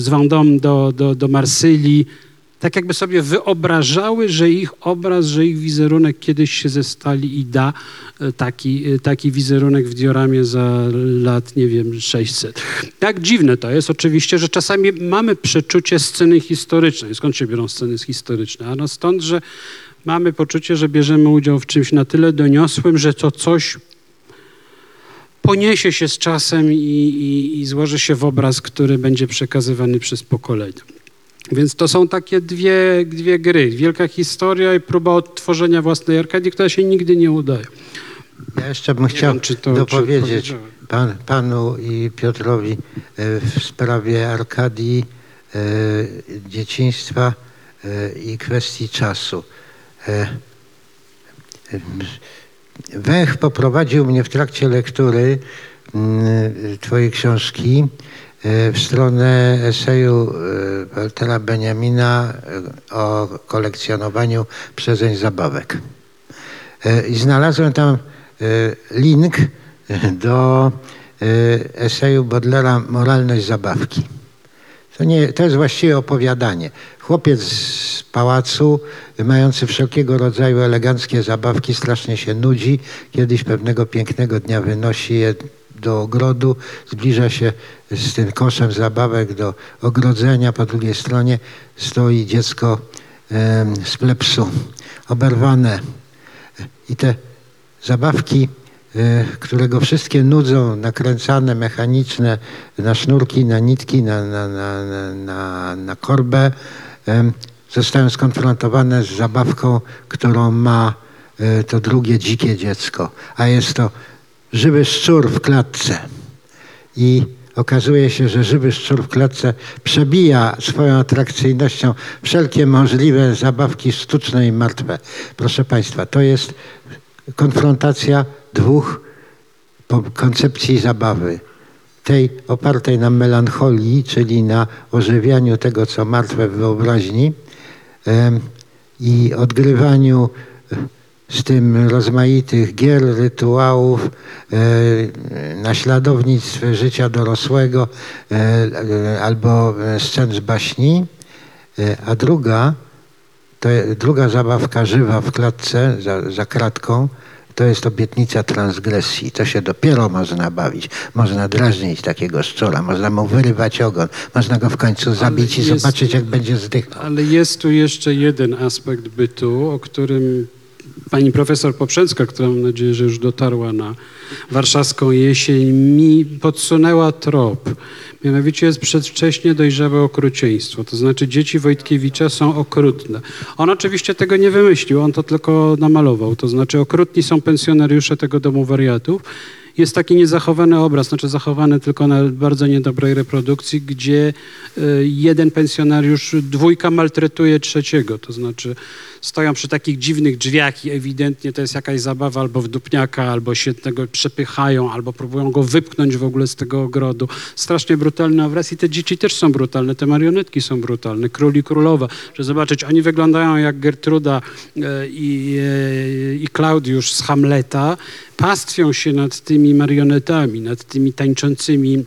z Vendôme do, do, do Marsylii, tak jakby sobie wyobrażały, że ich obraz, że ich wizerunek kiedyś się ze stali i da e, taki, e, taki wizerunek w dioramie za lat, nie wiem, 600. Tak dziwne to jest oczywiście, że czasami mamy przeczucie sceny historycznej. Skąd się biorą sceny historyczne? Ano stąd, że mamy poczucie, że bierzemy udział w czymś na tyle doniosłym, że to coś poniesie się z czasem i, i, i złoży się w obraz, który będzie przekazywany przez pokolenia. Więc to są takie dwie, dwie gry. Wielka historia i próba odtworzenia własnej Arkadii, która się nigdy nie udaje. Ja jeszcze bym chciał wiem, czy to- czy dopowiedzieć powiedziałem. pan, panu i Piotrowi e, w sprawie Arkadii, e, dzieciństwa e, i kwestii czasu. E, e, Węch poprowadził mnie w trakcie lektury mm, twojej książki e, w stronę eseju Waltera Benjamina o kolekcjonowaniu przezeń zabawek. I znalazłem tam link do eseju Bodlera Moralność zabawki. To, nie, to jest właściwie opowiadanie. Chłopiec z pałacu, mający wszelkiego rodzaju eleganckie zabawki, strasznie się nudzi. Kiedyś pewnego pięknego dnia wynosi je do ogrodu, zbliża się z tym koszem zabawek do ogrodzenia. Po drugiej stronie stoi dziecko z plepsu, oberwane. I te zabawki, e, które go wszystkie nudzą, nakręcane, mechaniczne, na sznurki, na nitki, na, na, na, na korbę, em, zostają skonfrontowane z zabawką, którą ma e, to drugie dzikie dziecko, a jest to żywy szczur w klatce. I okazuje się, że żywy szczur w klatce przebija swoją atrakcyjnością wszelkie możliwe zabawki sztuczne i martwe. Proszę Państwa, to jest konfrontacja dwóch koncepcji zabawy. Tej opartej na melancholii, czyli na ożywianiu tego, co martwe w wyobraźni i odgrywaniu e, z tym rozmaitych gier, rytuałów, e, naśladownictw życia dorosłego e, albo scen z baśni, a druga, to druga zabawka żywa w klatce za, za kratką, to jest obietnica transgresji. To się dopiero można bawić. Można drażnić takiego szczura, można mu wyrywać ogon, można go w końcu zabić i jest- zobaczyć, jak będzie zdychał. Ale jest tu jeszcze jeden aspekt bytu, o którym pani profesor Poprzęcka, która mam nadzieję, że już dotarła na warszawską jesień, mi podsunęła trop. Mianowicie jest przedwcześnie dojrzałe okrucieństwo. To znaczy dzieci Wojtkiewicza są okrutne. On oczywiście tego nie wymyślił, on to tylko namalował. To znaczy okrutni są pensjonariusze tego domu wariatów jest taki niezachowany obraz, znaczy zachowany tylko na bardzo niedobrej reprodukcji, gdzie y, jeden pensjonariusz, dwójka maltretuje trzeciego, to znaczy stoją przy takich dziwnych drzwiach i ewidentnie to jest jakaś zabawa albo w dupniaka, albo się tego przepychają, albo próbują go wypchnąć w ogóle z tego ogrodu. Strasznie brutalny obraz i te dzieci też są brutalne, te marionetki są brutalne, król i królowa, że zobaczyć, oni wyglądają jak Gertruda e, i, e, i Klaudiusz z Hamleta, pastwią się nad tymi marionetami, nad tymi tańczącymi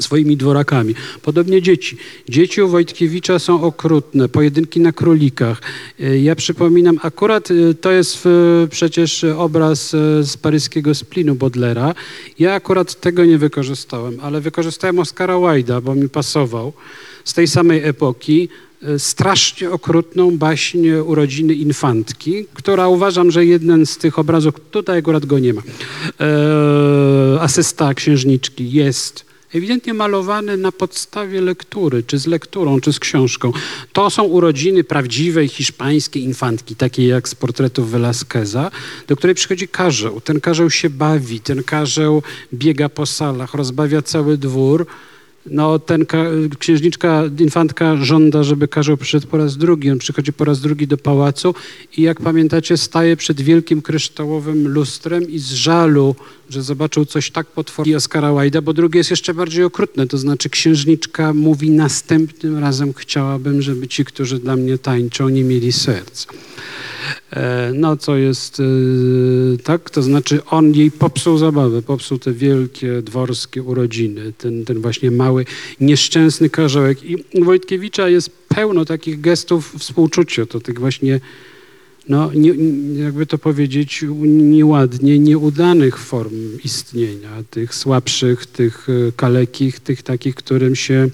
swoimi dworakami. Podobnie dzieci. Dzieci u Wojtkiewicza są okrutne, pojedynki na królikach. E, Ja przypominam, akurat e, to jest e, przecież obraz z paryskiego splinu Bodlera. Ja akurat tego nie wykorzystałem, ale wykorzystałem Oscara Wilde'a, bo mi pasował z tej samej epoki strasznie okrutną baśń urodziny infantki, która uważam, że jeden z tych obrazów, tutaj akurat go nie ma, e, asysta księżniczki jest ewidentnie malowany na podstawie lektury, czy z lekturą, czy z książką. To są urodziny prawdziwej hiszpańskiej infantki, takiej jak z portretów Velázqueza, do której przychodzi karzeł. Ten karzeł się bawi, ten karzeł biega po salach, rozbawia cały dwór. No, ten ka- księżniczka, infantka żąda, żeby karzeł przyszedł po raz drugi. On przychodzi po raz drugi do pałacu i jak pamiętacie, staje przed wielkim kryształowym lustrem i z żalu, że zobaczył coś tak potwornego Oscara Wilde'a, bo drugie jest jeszcze bardziej okrutne. To znaczy księżniczka mówi następnym razem chciałabym, żeby ci, którzy dla mnie tańczą, nie mieli serca. E, No, co jest e, tak, to znaczy on jej popsuł zabawę, popsuł te wielkie dworskie urodziny, ten, ten właśnie mały, nieszczęsny karzełek. I Wojtkiewicza jest pełno takich gestów współczucia, to tych właśnie, no, nie, jakby to powiedzieć nieładnie, nieudanych form istnienia, tych słabszych, tych e, kalekich, tych takich, którym się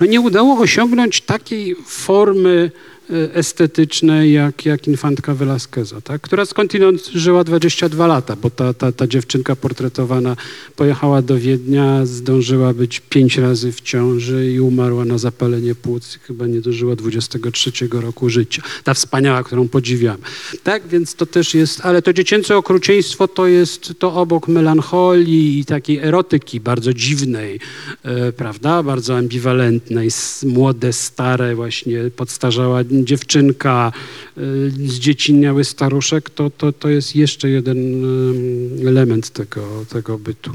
no nie udało osiągnąć takiej formy e, estetycznej jak, jak infantka Velázqueza, tak? która skądinąd żyła 22 lata, bo ta, ta, ta dziewczynka portretowana pojechała do Wiednia, zdążyła być pięć razy w ciąży i umarła na zapalenie płuc, chyba nie dożyła 23 roku życia. Ta wspaniała, którą podziwiamy. Tak, więc to też jest, ale to dziecięce okrucieństwo to jest to obok melancholii i takiej erotyki bardzo dziwnej, e, prawda, bardzo ambiwalentnej, młode, stare, właśnie podstarzała dziewczynka, e, zdzieciniały staruszek, to, to, to jest jeszcze jeden em, element tego, tego bytu.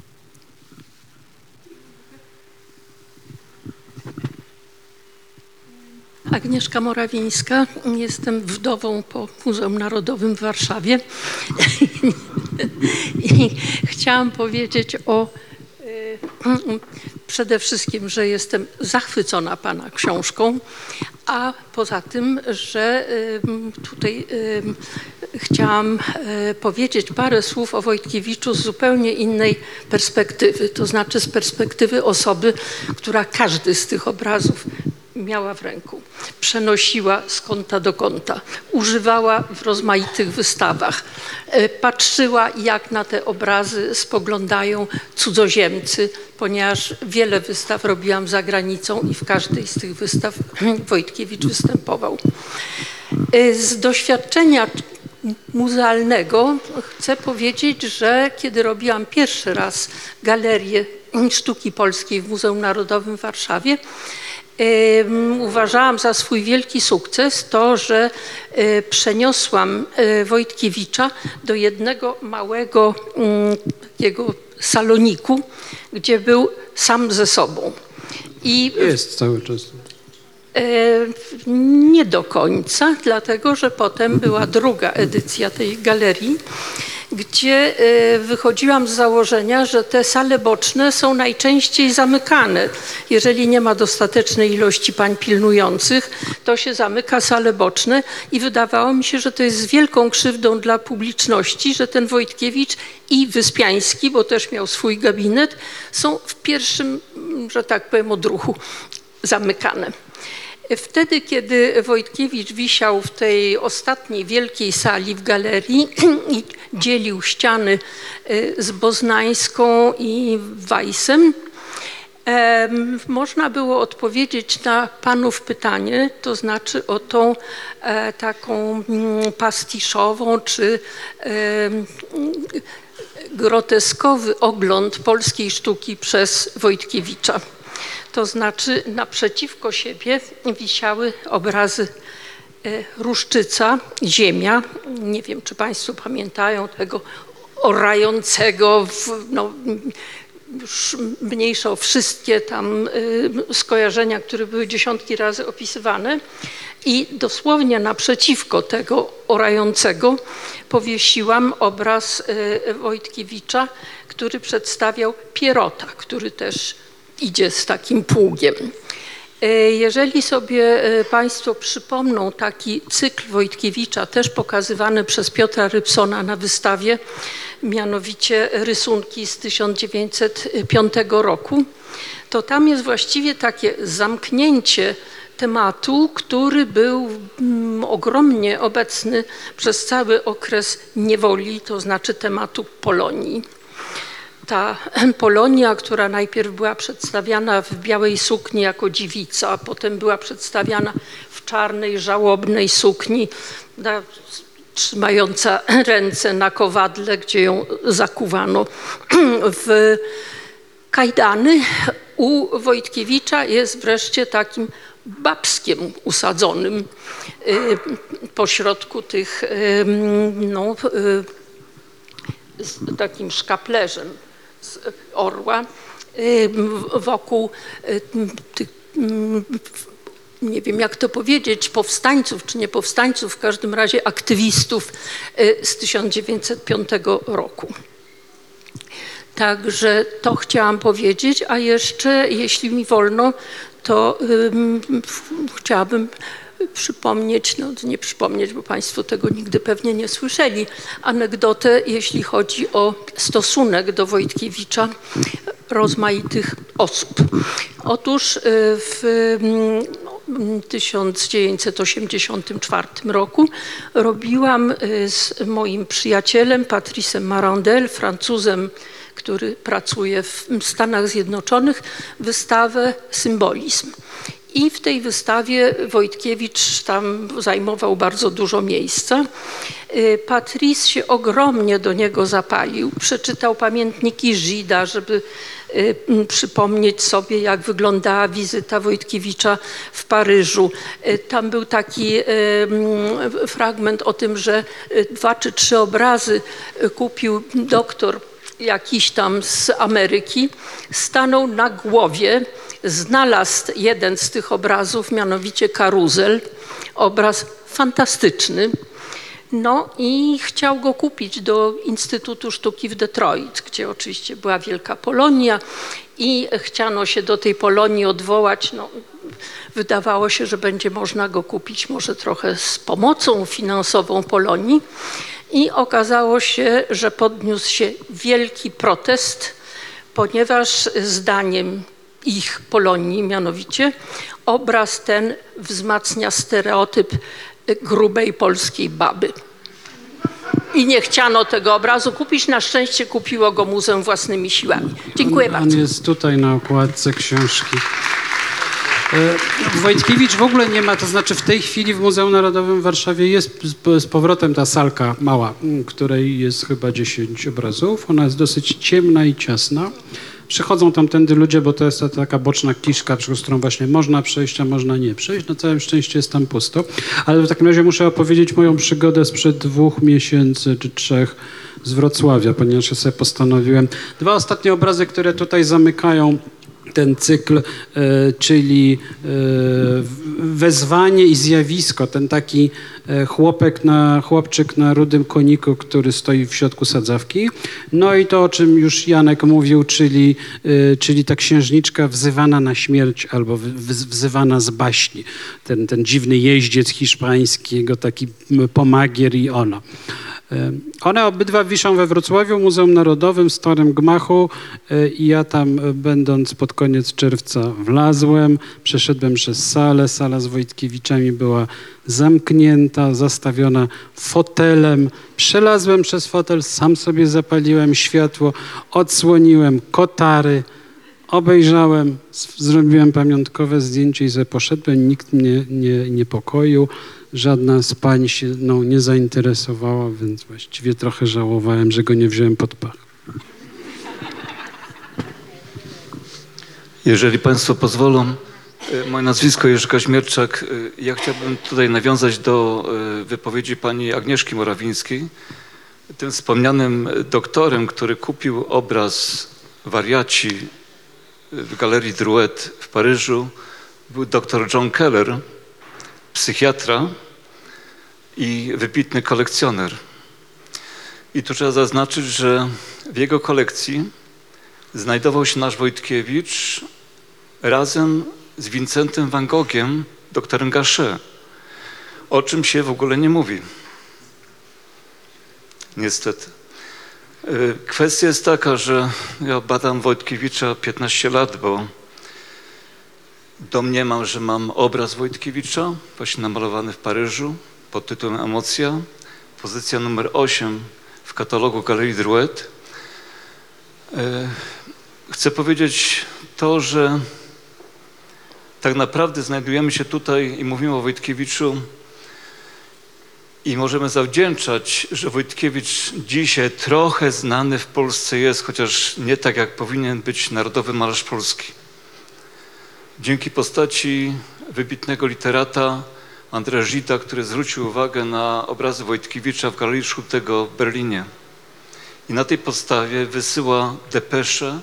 Agnieszka Morawińska. Jestem wdową po Muzeum Narodowym w Warszawie. I chciałam powiedzieć o y, przede wszystkim, że jestem zachwycona Pana książką, a poza tym, że y, tutaj y, chciałam y, powiedzieć parę słów o Wojtkiewiczu z zupełnie innej perspektywy, to znaczy z perspektywy osoby, która każdy z tych obrazów miała w ręku, przenosiła z kąta do kąta, używała w rozmaitych wystawach, e, patrzyła jak na te obrazy spoglądają cudzoziemcy, ponieważ wiele wystaw robiłam za granicą i w każdej z tych wystaw Wojtkiewicz występował. E, Z doświadczenia muzealnego chcę powiedzieć, że kiedy robiłam pierwszy raz galerię sztuki polskiej w Muzeum Narodowym w Warszawie, Uważałam za swój wielki sukces to, że y, przeniosłam y, Wojtkiewicza do jednego małego mm, takiego saloniku, gdzie był sam ze sobą. I Jest cały czas. E, Nie do końca, dlatego że potem była druga edycja tej galerii, gdzie e, wychodziłam z założenia, że te sale boczne są najczęściej zamykane. Jeżeli nie ma dostatecznej ilości pań pilnujących, to się zamyka sale boczne i wydawało mi się, że to jest wielką krzywdą dla publiczności, że ten Wojtkiewicz i Wyspiański, bo też miał swój gabinet, są w pierwszym, że tak powiem, odruchu zamykane. Wtedy, kiedy Wojtkiewicz wisiał w tej ostatniej wielkiej sali w galerii i dzielił ściany y, z Boznańską i Weissem, em, można było odpowiedzieć na panów pytanie, to znaczy o tą e, taką mm, pastiszową czy groteskowy ogląd polskiej sztuki przez Wojtkiewicza. To znaczy naprzeciwko siebie wisiały obrazy e, Ruszczyca, Ziemia. Nie wiem, czy Państwo pamiętają tego orającego, w, no, mniejsza o wszystkie tam y, skojarzenia, które były dziesiątki razy opisywane. I dosłownie naprzeciwko tego orającego powiesiłam obraz y, Wojtkiewicza, który przedstawiał Pierota, który też idzie z takim pługiem. E, Jeżeli sobie e, Państwo przypomną taki cykl Wojtkiewicza, też pokazywany przez Piotra Rybsona na wystawie, mianowicie rysunki z 1905 roku, to tam jest właściwie takie zamknięcie tematu, który był mm, ogromnie obecny przez cały okres niewoli, to znaczy tematu Polonii ta Polonia, która najpierw była przedstawiana w białej sukni jako dziewica, a potem była przedstawiana w czarnej, żałobnej sukni, trzymająca ręce na kowadle, gdzie ją zakuwano w kajdany. U Wojtkiewicza jest wreszcie takim babskiem usadzonym y, pośrodku tych y, no, y, z takim szkaplerzem z orła y, wokół y, tych, mm, nie wiem jak to powiedzieć, powstańców czy nie powstańców, w każdym razie aktywistów y, z 1905 roku. Także to chciałam powiedzieć, a jeszcze, jeśli mi wolno, to ym, chciałabym przypomnieć, no nie przypomnieć, bo Państwo tego nigdy pewnie nie słyszeli, anegdotę, jeśli chodzi o stosunek do Wojtkiewicza rozmaitych osób. Otóż y, w mm, 1984 roku robiłam y, z moim przyjacielem Patricem Marandel, Francuzem, który pracuje w Stanach Zjednoczonych, wystawę Symbolizm. I w tej wystawie Wojtkiewicz tam zajmował bardzo dużo miejsca. Y, Patrice się ogromnie do niego zapalił. Przeczytał pamiętniki Żida, żeby y, przypomnieć sobie, jak wyglądała wizyta Wojtkiewicza w Paryżu. Y, Tam był taki fragment o tym, że dwa czy trzy obrazy kupił doktor jakiś tam z Ameryki, stanął na głowie, znalazł jeden z tych obrazów, mianowicie karuzel, obraz fantastyczny. No i chciał go kupić do Instytutu Sztuki w Detroit, gdzie oczywiście była Wielka Polonia i chciano się do tej Polonii odwołać. No, wydawało się, że będzie można go kupić może trochę z pomocą finansową Polonii. I okazało się, że podniósł się wielki protest, ponieważ zdaniem ich Polonii mianowicie obraz ten wzmacnia stereotyp grubej polskiej baby. I nie chciano tego obrazu kupić. Na szczęście kupiło go muzeum własnymi siłami. Dziękuję on, bardzo. On jest tutaj na okładce książki. E, Wojtkiewicz w ogóle nie ma, to znaczy w tej chwili w Muzeum Narodowym w Warszawie jest z, powrotem ta salka mała, m, której jest chyba 10 obrazów. Ona jest dosyć ciemna i ciasna. Przychodzą tamtędy ludzie, bo to jest ta taka boczna kiszka, przez którą właśnie można przejść, a można nie przejść. Na całe szczęście jest tam pusto. Ale w takim razie muszę opowiedzieć moją przygodę sprzed dwóch miesięcy czy trzech z Wrocławia, ponieważ ja sobie postanowiłem. Dwa ostatnie obrazy, które tutaj zamykają ten cykl, e, czyli e, wezwanie i zjawisko, ten taki chłopek na, chłopczyk na rudym koniku, który stoi w środku sadzawki. No i to, o czym już Janek mówił, czyli, e, czyli ta księżniczka wzywana na śmierć albo wzywana z baśni. Ten, ten dziwny jeździec hiszpańskiego, taki m, pomagier i ono. E, One obydwa wiszą we Wrocławiu, Muzeum Narodowym, w Starym Gmachu e, i ja tam e, będąc pod koniec czerwca wlazłem, przeszedłem przez salę, sala z Wojtkiewiczami była zamknięta, zastawiona fotelem. Przelazłem przez fotel, sam sobie zapaliłem światło, odsłoniłem kotary, obejrzałem, zrobiłem pamiątkowe zdjęcie i sobie poszedłem. Nikt mnie nie niepokoił, żadna z pań się no, nie zainteresowała, więc właściwie trochę żałowałem, że go nie wziąłem pod pach. Jeżeli Państwo pozwolą, moje nazwisko Jerzy Kaźmierczak. E, Ja chciałbym tutaj nawiązać do e, wypowiedzi pani Agnieszki Morawińskiej. Tym wspomnianym doktorem, który kupił obraz wariaci w Galerii Drouet w Paryżu, był dr John Keller, psychiatra i wybitny kolekcjoner. I tu trzeba zaznaczyć, że w jego kolekcji znajdował się nasz Wojtkiewicz razem z Wincentem van Gogiem, doktorem Gachet, o czym się w ogóle nie mówi. Niestety. Y, Kwestia jest taka, że ja badam Wojtkiewicza 15 lat, bo domniemam, że mam obraz Wojtkiewicza, właśnie namalowany w Paryżu pod tytułem Emocja, pozycja numer 8 w katalogu Galerii Drouet. Y, Chcę powiedzieć to, że tak naprawdę znajdujemy się tutaj i mówimy o Wojtkiewiczu i możemy zawdzięczać, że Wojtkiewicz dzisiaj trochę znany w Polsce jest, chociaż nie tak jak powinien być narodowy malarz polski. Dzięki postaci wybitnego literata Andrea Gita, który zwrócił uwagę na obrazy Wojtkiewicza w Galerii Schutego w Berlinie. I na tej podstawie wysyła depesze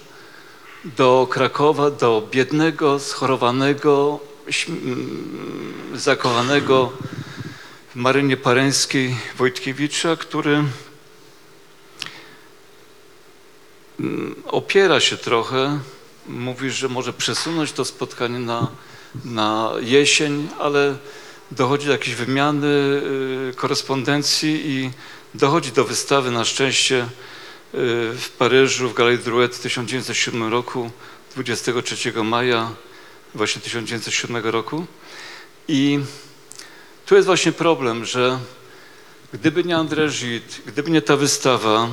do Krakowa, do biednego, schorowanego, zakochanego w Marynie Pareńskiej Wojtkiewicza, który mm, opiera się trochę, mówi, że może przesunąć to spotkanie na, na jesień, ale dochodzi do jakiejś wymiany y, korespondencji i dochodzi do wystawy na szczęście w Paryżu w Galerii Drouet w 1907 roku, 23 maja właśnie 1907 roku. I tu jest właśnie problem, że gdyby nie Andrzej Żyd, gdyby nie ta wystawa,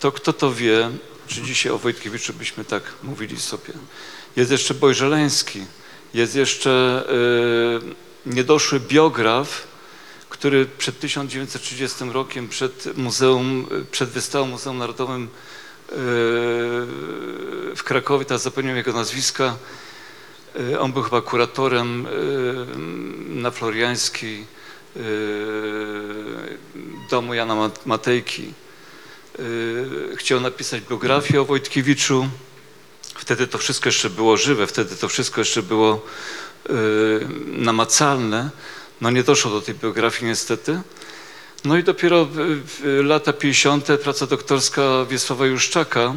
to kto to wie, czy dzisiaj o Wojtkiewiczu byśmy tak mówili sobie. Jest jeszcze Bojżeleński, jest jeszcze y, niedoszły biograf, który przed 1930 rokiem, przed muzeum, przed wystawą Muzeum Narodowym y, w Krakowie, teraz zapomniałem jego nazwiska, y, on był chyba kuratorem y, na Floriańskiej domu Jana Mat- Matejki. Chciał napisać biografię o Wojtkiewiczu. Wtedy to wszystko jeszcze było żywe, wtedy to wszystko jeszcze było namacalne. No nie doszło do tej biografii niestety. No i dopiero lata 50. praca doktorska Wiesława Juszczaka,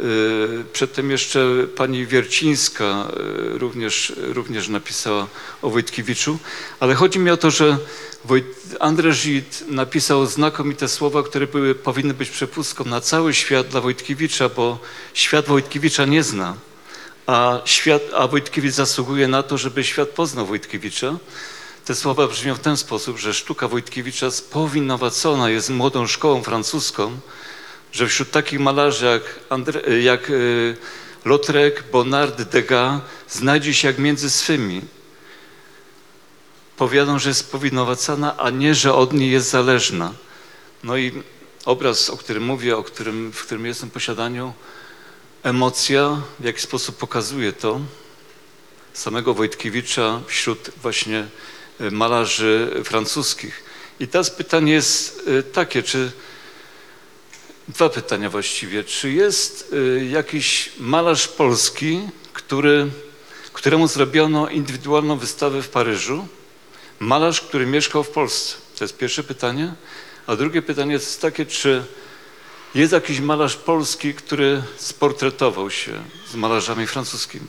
y, przedtem jeszcze pani Wiercińska y, również, również napisała o Wojtkiewiczu, ale chodzi mi o to, że Andrzej Żyd napisał znakomite słowa, które były, powinny być przepustką na cały świat dla Wojtkiewicza, bo świat Wojtkiewicza nie zna, a, świat, a Wojtkiewicz zasługuje na to, żeby świat poznał Wojtkiewicza. Te słowa brzmią w ten sposób, że sztuka Wojtkiewicza spowinowacona jest młodą szkołą francuską, że wśród takich malarzy jak, André, jak y, Lautrec, Bonnard, Degas znajdzie się jak między swymi. Powiadam, że jest powinowacana, a nie, że od niej jest zależna. No i obraz, o którym mówię, o którym, w którym jestem w posiadaniu, emocja, w jaki sposób pokazuje to, samego Wojtkiewicza wśród właśnie malarzy francuskich. I teraz pytanie jest y, takie, czy dwa pytania właściwie. Czy jest y, jakiś malarz polski, który, któremu zrobiono indywidualną wystawę w Paryżu? Malarz, który mieszkał w Polsce. To jest pierwsze pytanie. A drugie pytanie jest takie, czy jest jakiś malarz polski, który sportretował się z malarzami francuskimi?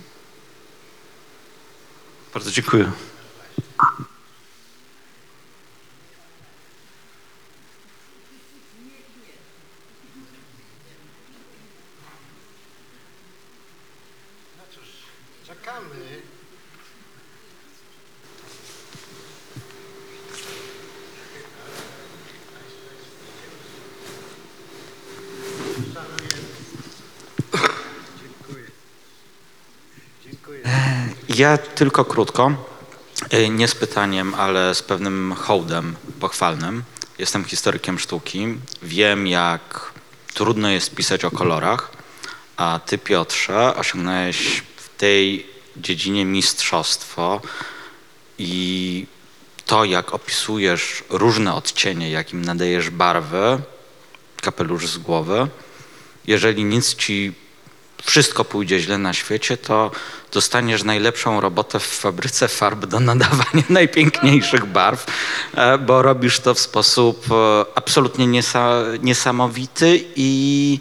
Bardzo dziękuję. Ja tylko krótko, y, nie z pytaniem, ale z pewnym hołdem pochwalnym. Jestem historykiem sztuki. Wiem, jak trudno jest pisać o kolorach, a ty, Piotrze, osiągnąłeś w tej dziedzinie mistrzostwo i to, jak opisujesz różne odcienie, jakim nadajesz barwy, kapelusz z głowy, jeżeli nic ci wszystko pójdzie źle na świecie, to dostaniesz najlepszą robotę w fabryce farb do nadawania najpiękniejszych barw, e, bo robisz to w sposób e, absolutnie niesa- niesamowity i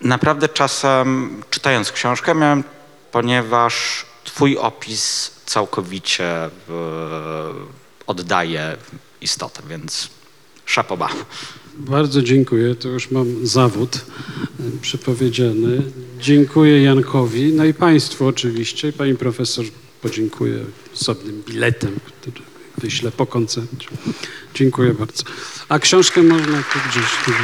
naprawdę czasem czytając książkę miałem, ponieważ twój opis całkowicie e, oddaje istotę, więc szapoba. Bardzo dziękuję. To już mam zawód e, przepowiedziany. Dziękuję Jankowi, no i Państwu oczywiście. Pani profesor podziękuję osobnym biletem, który wyślę po koncercie. Dziękuję bardzo. A książkę można tu gdzieś.